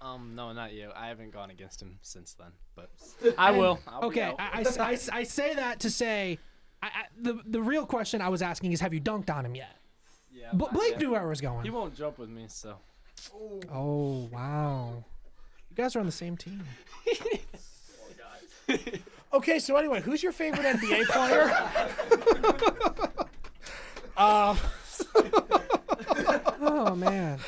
Um, no, not you. I haven't gone against him since then, but I will. I'll okay. I, I- I- I say that to say, I, I, the the real question I was asking is, have you dunked on him yet? Yeah, But Blake yeah. knew where I was going. He won't jump with me, so. Oh wow, you guys are on the same team. okay, so anyway, who's your favorite NBA player? uh, oh man.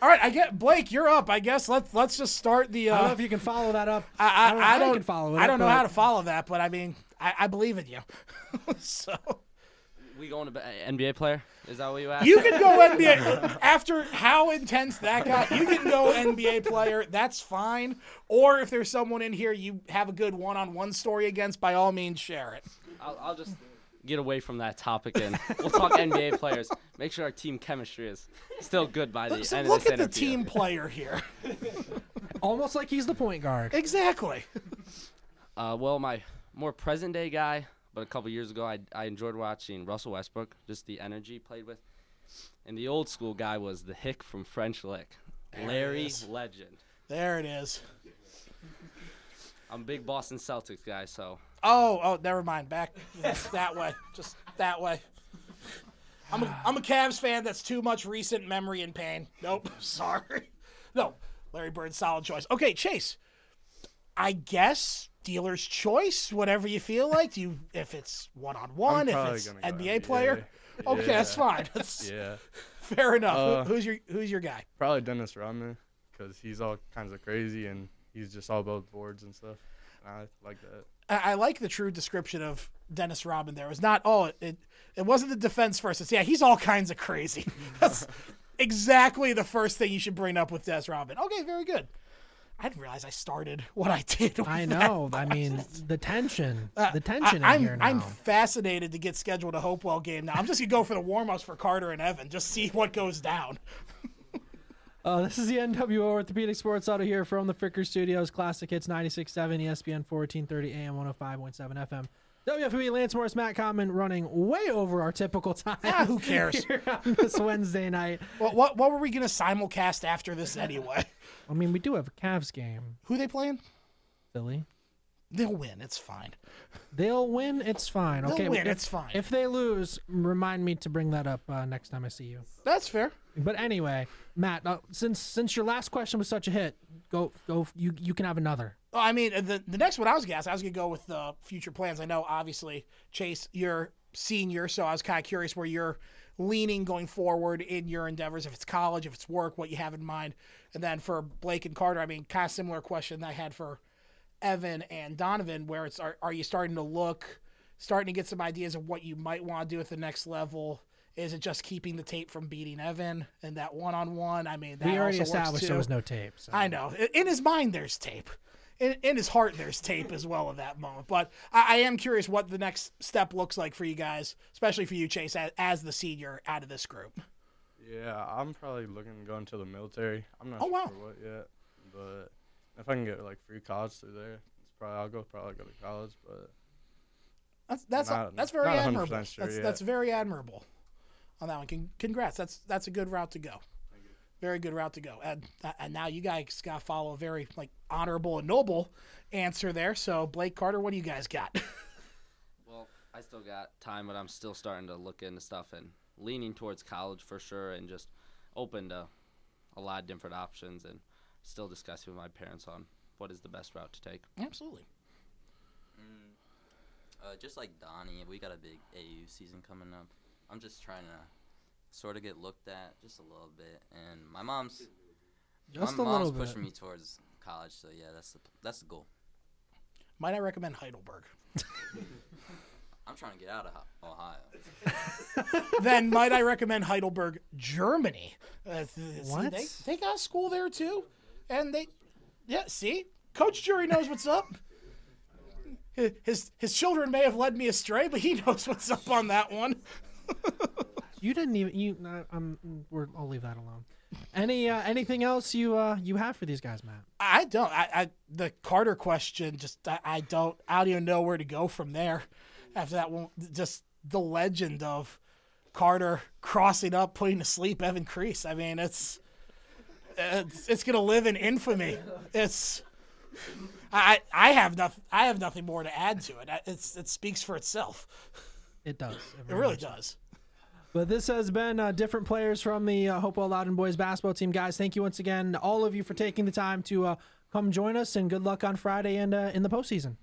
All right, I get Blake. You're up. I guess let's let's just start the. Uh, I don't know if you can follow that up. I, I, I don't know I don't, can follow it I don't know but- how to follow that, but I mean, I, I believe in you. so We going to be- NBA player? Is that what you asked? you can go NBA after how intense that got. You can go NBA player. That's fine. Or if there's someone in here you have a good one-on-one story against, by all means, share it. I'll, I'll just get away from that topic and we'll talk NBA players. Make sure our team chemistry is still good by the So end look of this at the interview. team player here. Almost like he's the point guard. Exactly. Uh, well, my more present day guy, but a couple years ago, I, I enjoyed watching Russell Westbrook, just the energy he played with. And the old school guy was the Hick from French Lick, There Larry. Legend. There it is. I'm a big Boston Celtics guy, so Oh, oh, never mind. Back that way. Just that way. I'm a, I'm a Cavs fan. That's too much recent memory and pain. Nope. Sorry. No. Larry Bird, solid choice. Okay, Chase. I guess dealer's choice. Whatever you feel like. Do you, if it's one on one, if it's gonna go NBA player. Okay, that's fine. That's yeah. fair enough. Uh, who's your Who's your guy? Probably Dennis Rodman, because he's all kinds of crazy and he's just all about boards and stuff. I like that. I, I like the true description of Dennis Rodman. There it was not oh it it wasn't the defense first. It's yeah he's all kinds of crazy. That's exactly the first thing you should bring up with Dennis Rodman. Okay, very good. I didn't realize I started what I did. with I that know. I mean, the tension, Uh, the tension I, in am here now. I'm fascinated to get scheduled a Hopewell game now. I'm just gonna go for the warm ups for Carter and Evan. Just see what goes down. Uh, this is the NWO Orthopedic Sports Huddle here from the Fricker Studios. Classic Hits 96.7, ESPN 1430 AM 105.7 FM. WFOB Lance Morris, Matt Common running way over our typical time. Ah, who cares? this Wednesday night. What, what what were we gonna simulcast after this anyway? I mean, we do have a Cavs game. Who they playing? Philly. They'll win. It's fine. They'll win. It's fine. They'll Okay, win, if- it's fine. If they lose, remind me to bring that up uh, next time I see you. That's fair. But anyway, Matt, uh, since since your last question was such a hit, go go. You you can have another. Well, I mean, the the next one I was gonna ask, I was gonna go with the future plans. I know, obviously, Chase, you're senior, so I was kind of curious where you're leaning going forward in your endeavors. If it's college, if it's work, what you have in mind. And then for Blake and Carter, I mean, kind of similar question that I had for Evan and Donovan, where it's are, are you starting to look, starting to get some ideas of what you might want to do at the next level? Is it just keeping the tape from beating Evan and that one on one? I mean, that we already also established there was no tape. so- I know. In his mind, there's tape. In, in his heart, there's tape as well at that moment. But I, I am curious what the next step looks like for you guys, especially for you, Chase, as, as the senior out of this group. Yeah, I'm probably looking to go into the military. I'm not Oh, sure wow. what yet, but if I can get like free college through there, it's probably I'll go probably go to college. But That's that's Not- that's very not admirable. sure that's yet. that's very admirable on that one. Congrats. That's that's a good route to go. Very good route to go. And and now you guys got to follow a very like honorable and noble answer there. So Blake Carter, what do you guys got? Well, I still got time, but I'm still starting to look into stuff and leaning towards college for sure, and just open to a lot of different options, and still discussing with my parents on what is the best route to take. Absolutely. Mm, uh, just like Donnie, we got a big AAU season coming up. I'm just trying to sort of get looked at just a little bit, and my mom's Just my a little mom's bit. pushing me towards college. So yeah, that's the that's the goal. Might I recommend Heidelberg? I'm trying to get out of Ohio. then might I recommend Heidelberg, Germany? Uh, th- see, What? they, they got a school there too, and they, yeah. See, Coach Jury knows what's up. His his children may have led me astray, but he knows what's up on that one. You didn't even you. Um, we're, I'll leave that alone. Any uh, anything else you uh you have for these guys, Matt? I don't. I, I the Carter question just I, I don't. I don't even know where to go from there. After that one, just the legend of Carter crossing up, putting to sleep Evan Crease. I mean, it's it's, it's gonna live in infamy. It's I I have nothing. I have nothing more to add to it. It's it speaks for itself. It does. It really does. But this has been uh, different players from the uh, Hopewell Loudon boys basketball team, guys. Thank you once again, all of you, for taking the time to uh, come join us, and good luck on Friday and uh, in the postseason.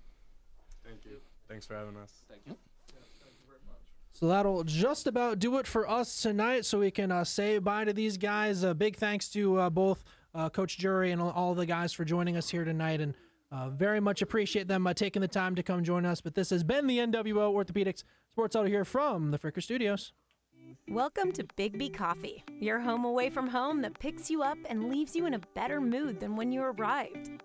thank you. Thanks for having us. Thank you. Thank you very much. So that'll just about do it for us tonight. So we can uh, say bye to these guys. A big thanks to uh, both uh, Coach Jury and all- all the guys for joining us here tonight, and uh, very much appreciate them uh, taking the time to come join us. But this has been the NWO Orthopedics Sports Huddle here from the Fricker Studios. Welcome to Big B Coffee, your home away from home that picks you up and leaves you in a better mood than when you arrived.